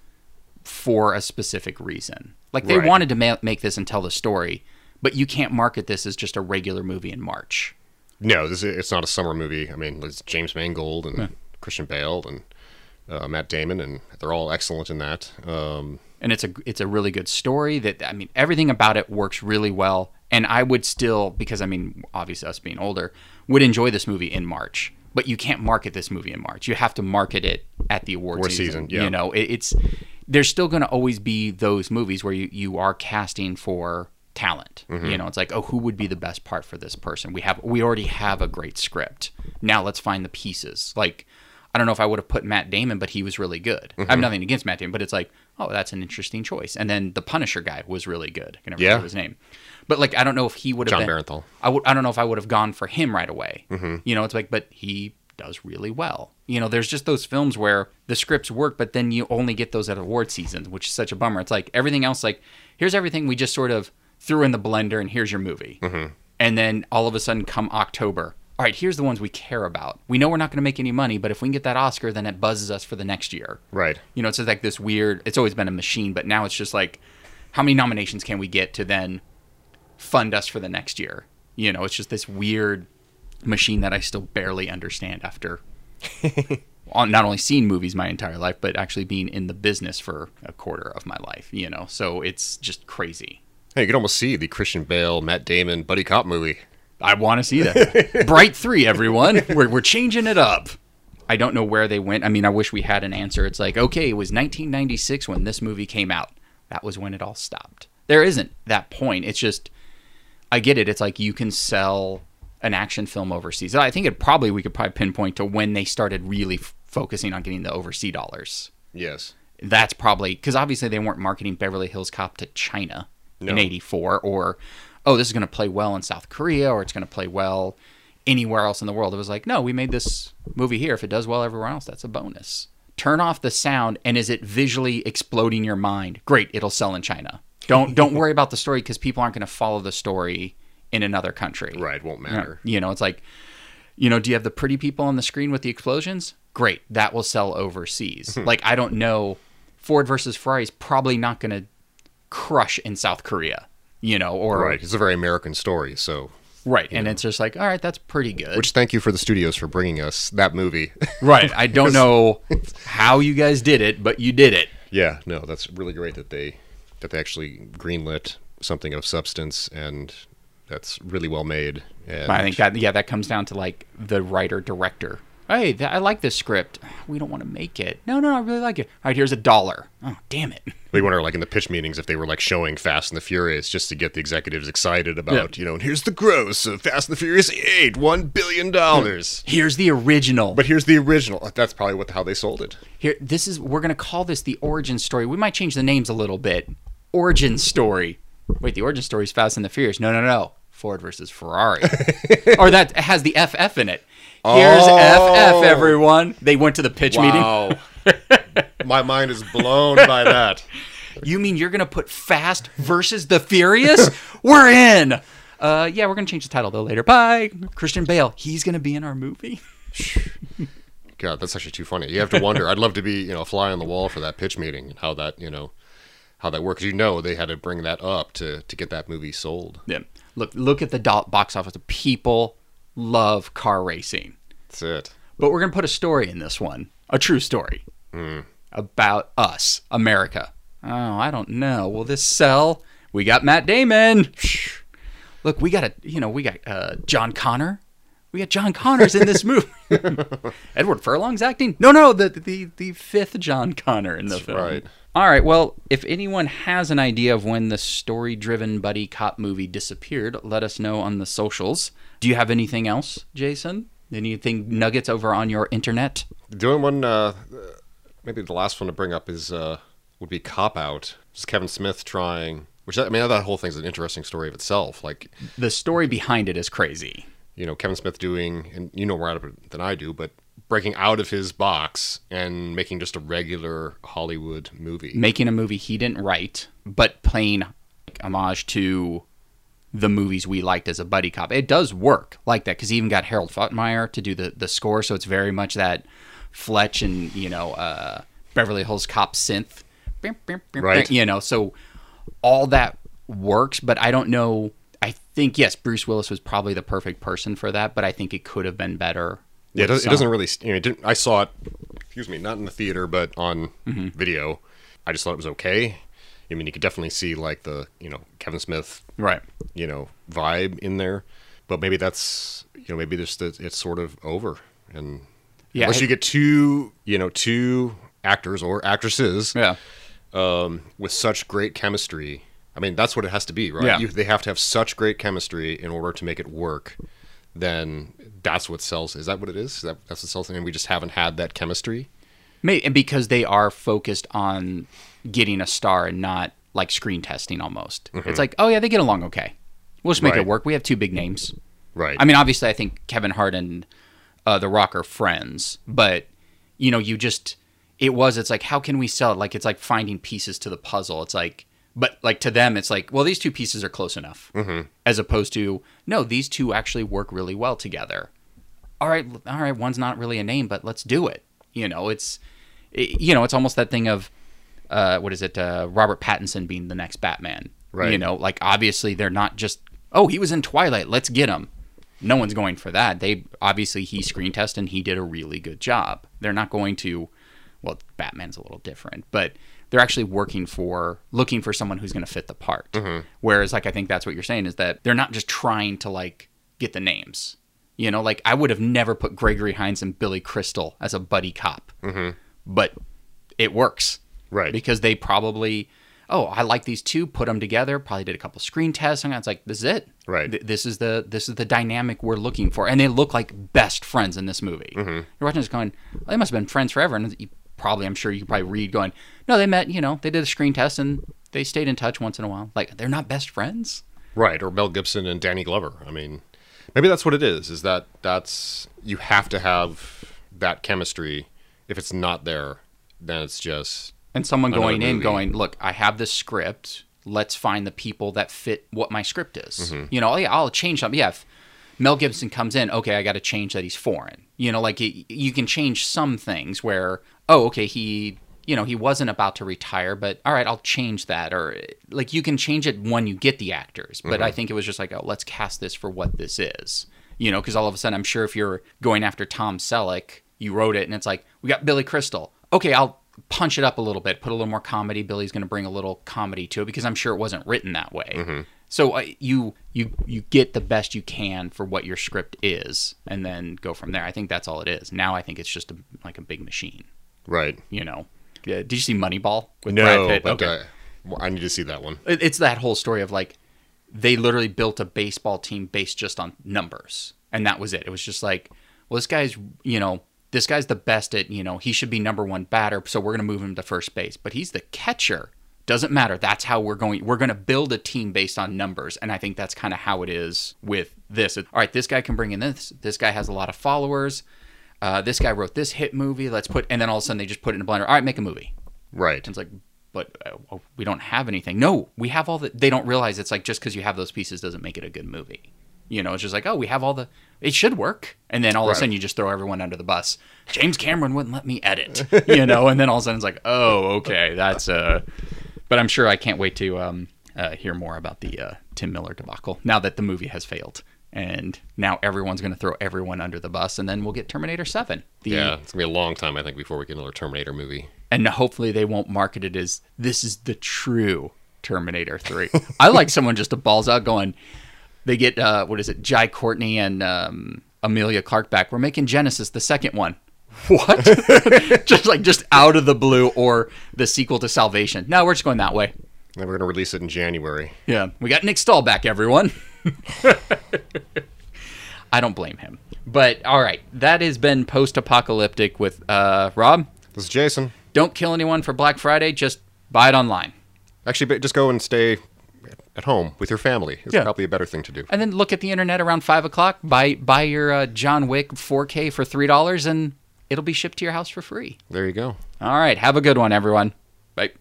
for a specific reason. Like they Right. wanted to ma- make this and tell the story, but you can't market this as just a regular movie in March. No, this is, it's not a summer movie. I mean, it's James Mangold and Christian Bale and uh, Matt Damon, and they're all excellent in that. Um, and it's a it's a really good story that I mean everything about it works really well. And I would still because I mean obviously us being older would enjoy this movie in March. But you can't market this movie in March. You have to market it at the award Award season, season, yeah. you know? It, it's there's still going to always be those movies where you you are casting for talent Mm-hmm. you know? It's like oh who would be the best part for this person? We have we already have a great script. Now let's find the pieces. Like I don't know if I would have put Matt Damon, but he was really good. I Mm-hmm. have nothing against Matt Damon, but it's like, oh, that's an interesting choice. And then the Punisher guy was really good. I can never Yeah. remember his name. But like, I don't know if he would have Jon been, Bernthal. I would. I don't know if I would have gone for him right away. Mm-hmm. You know, it's like, but he does really well. You know, there's just those films where the scripts work, but then you only get those at award seasons, which is such a bummer. It's like everything else, like here's everything we just sort of threw in the blender, and here's your movie. Mm-hmm. And then all of a sudden, come October, all right, here's the ones we care about. We know we're not going to make any money, but if we can get that Oscar, then it buzzes us for the next year. Right. You know, it's just like this weird. It's always been a machine, but now it's just like, how many nominations can we get to then fund us for the next year? You know, it's just this weird machine that I still barely understand after on not only seeing movies my entire life, but actually being in the business for a quarter of my life. You know, so it's just crazy. Hey, you can almost see the Christian Bale, Matt Damon buddy cop movie. I want to see that. Bright three, everyone. We're, we're changing it up. I don't know where they went. I mean, I wish we had an answer. It's like, okay, it was 1996 when this movie came out. That was when it all stopped. There isn't that point. It's just, I get it. It's like you can sell an action film overseas. I think it probably, we could probably pinpoint to when they started really f- focusing on getting the overseas dollars. Yes. That's probably, because obviously they weren't marketing Beverly Hills Cop to China in 84 or, oh, this is going to play well in South Korea or it's going to play well anywhere else in the world. It was like, no, we made this movie here. If it does well everywhere else, that's a bonus. Turn off the sound, and is it visually exploding your mind? Great, it'll sell in China. Don't don't worry about the story because people aren't going to follow the story in another country. Right. Won't matter. You know, it's like, you know, do you have the pretty people on the screen with the explosions? Great, that will sell overseas. Hmm. like, I don't know, Ford versus Ferrari is probably not going to crush in South Korea. You know, or Right. It's a very American story. So, right, and it's just like, all right, that's pretty good. which thank you for the studios for bringing us that movie. right, I don't know how you guys did it, but you did it. yeah. No, that's really great that they that they actually greenlit something of substance and that's really well made. And I think that yeah, that comes down to like the writer director. Hey, th- I like this script. We don't want to make it. No, no, I really like it. All right, here's a dollar. Oh, damn it. we wonder, like in the pitch meetings, if they were like showing Fast and the Furious just to get the executives excited about, you know, and here's the gross of Fast and the Furious Eight, one billion dollars. Here's the original. But here's the original. Uh, that's probably what how they sold it. Here, this is we're gonna call this the origin story. We might change the names a little bit. Origin story. Wait, the origin story is Fast and the Furious. No, no, no. Ford versus Ferrari, or that has the FF in it. Here's Oh. FF, everyone. They went to the pitch meeting. Wow. My mind is blown by that. You mean you're gonna put Fast versus the Furious? we're in. Uh, yeah, we're gonna change the title though later. Bye, Christian Bale. He's gonna be in our movie. God, that's actually too funny. You have to wonder. I'd love to be, you know, a fly on the wall for that pitch meeting and how that, you know, how that works. You know, they had to bring that up to to get that movie sold. Yeah. Look, look at the do- box office. People love car racing. That's it. But we're going to put a story in this one, a true story about us, America. Oh, I don't know. Will this sell? We got Matt Damon. Look, we got a, you know, we got uh, John Connor. We got John Connor's in this movie. Edward Furlong's acting. No, no, the the the fifth John Connor in the film. right. All right. Well, if anyone has an idea of when the story-driven buddy cop movie disappeared, let us know on the socials. Do you have anything else, Jason? Anything nuggets over on your internet? Doing one, uh, maybe the last one to bring up is uh, would be Cop Out. Just Kevin Smith trying, which I mean, that whole thing's an interesting story of itself. Like, The story behind it is crazy. you know, Kevin Smith doing, and you know more about it than I do, but breaking out of his box and making just a regular Hollywood movie. Making a movie he didn't write, but playing homage to the movies we liked as a buddy cop. It does work like that because he even got Harold Faltermeyer to do the, the score, so it's very much that Fletch and, you know, uh, Beverly Hills Cop synth. Right. You know, so all that works, but I don't know. I think, yes, Bruce Willis was probably the perfect person for that, but I think it could have been better. Yeah, it, does, it doesn't really. You know, it didn't, I saw it. Excuse me, not in the theater, but on Mm-hmm. video. I just thought it was okay. I mean, you could definitely see like the you know Kevin Smith Right. you know vibe in there, but maybe that's you know maybe just that it's sort of over and Yeah, unless you get two you know two actors or actresses Yeah. um, with such great chemistry. I mean, that's what it has to be, right? Yeah. You, they have to have such great chemistry in order to make it work. then that's what sells. Is that what it is? is that, that's what sells, and we just haven't had that chemistry. May and because they are focused on getting a star and not like screen testing almost. It's like, oh yeah, they get along okay. We'll just make Right. it work. We have two big names. Right. I mean, obviously, I think Kevin Hart and uh, The Rock are friends, but you know, you just it was. It's like, how can we sell it? Like, it's like finding pieces to the puzzle. It's like, but like to them, it's like, well, these two pieces are close enough, mm-hmm. as opposed to no, these two actually work really well together. All right, all right, one's not really a name, but let's do it. You know, it's it, you know, it's almost that thing of uh, what is it? Uh, Robert Pattinson being the next Batman. Right. You know, like obviously they're not just oh he was in Twilight, let's get him. No one's going for that. They obviously he screen tested and he did a really good job. They're not going to. Well, Batman's a little different, but they're actually working for looking for someone who's going to fit the part. Whereas, like I think that's what you're saying is that they're not just trying to like get the names. You know, like I would have never put Gregory Hines and Billy Crystal as a buddy cop, but it works. Right. because they probably oh i like these two put them together probably did a couple screen tests and it's like this is it. Right. Th- this is the this is the dynamic we're looking for. And they look like best friends in this movie. Mm-hmm. you're watching this going well, they must have been friends forever. And you probably i'm sure you could probably read going no they met you know they did a screen test and they stayed in touch once in a while. Like they're not best friends? Right, or Mel Gibson and Danny Glover. I mean, maybe that's what it is. Is that that's you have to have that chemistry. If it's not there, then it's just and someone going in movie. going look i have this script let's find the people that fit what my script is Mm-hmm. you know oh, yeah i'll change something yeah if mel gibson comes in okay i got to change that he's foreign you know like you can change some things where oh okay he you know he wasn't about to retire but all right i'll change that. Or like you can change it when you get the actors but Mm-hmm. i think it was just like oh let's cast this for what this is you know because all of a sudden i'm sure if you're going after tom selleck you wrote it and it's like we got billy crystal. Okay i'll punch it up a little bit put a little more comedy. Billy's going to bring a little comedy to it because i'm sure it wasn't written that way. So uh, you you you get the best you can for what your script is and then go from there. I think that's all it is. Now i think it's just a, like a big machine. Right. you know yeah, did you see moneyball with No, brad pitt? but uh, well, I need to see that one. it- it's that whole story of like they literally built a baseball team based just on numbers and that was it. It was just like well this guy's you know this guy's the best at you know he should be number one batter so we're going to move him to first base. But he's the catcher. Doesn't matter. That's how we're going we're going to build a team based on numbers and i think that's kind of how it is with this. All right this guy can bring in this this guy has a lot of followers uh, this guy wrote this hit movie let's put and then all of a sudden they just put it in a blender all right make a movie Right. and it's like, but uh, we don't have anything. No, we have all the. They don't realize it's like just because you have those pieces doesn't make it a good movie. You know, it's just like, oh, we have all the. It should work, and then all of Right. a sudden you just throw everyone under the bus. James Cameron wouldn't let me edit. You know, and then all of a sudden it's like, oh, okay, that's uh. But I'm sure I can't wait to um uh, hear more about the uh, Tim Miller debacle now that the movie has failed. And now everyone's going to throw everyone under the bus, and then we'll get Terminator Seven. The, Yeah, it's gonna be a long time I think before we get another Terminator movie. and hopefully they won't market it as this is the true Terminator 3. I like someone just to balls out going, they get, uh, what is it, Jai Courtney and um, Emilia Clarke back. We're making Genisys, the second one. What? just like, just out of the blue, or the sequel to Salvation. No, we're just going that way. And we're gonna release it in January. Yeah, we got Nick Stahl back, everyone. I don't blame him. But all right, that has been post apocalyptic with uh, Rob. This is Jason. Don't kill anyone for Black Friday, just buy it online. Actually, just go and stay at home with your family. It's Yeah. probably a better thing to do. and then look at the internet around five o'clock. Buy buy your uh, John Wick 4K for three dollars, and it'll be shipped to your house for free. There you go. All right, have a good one, everyone. Bye.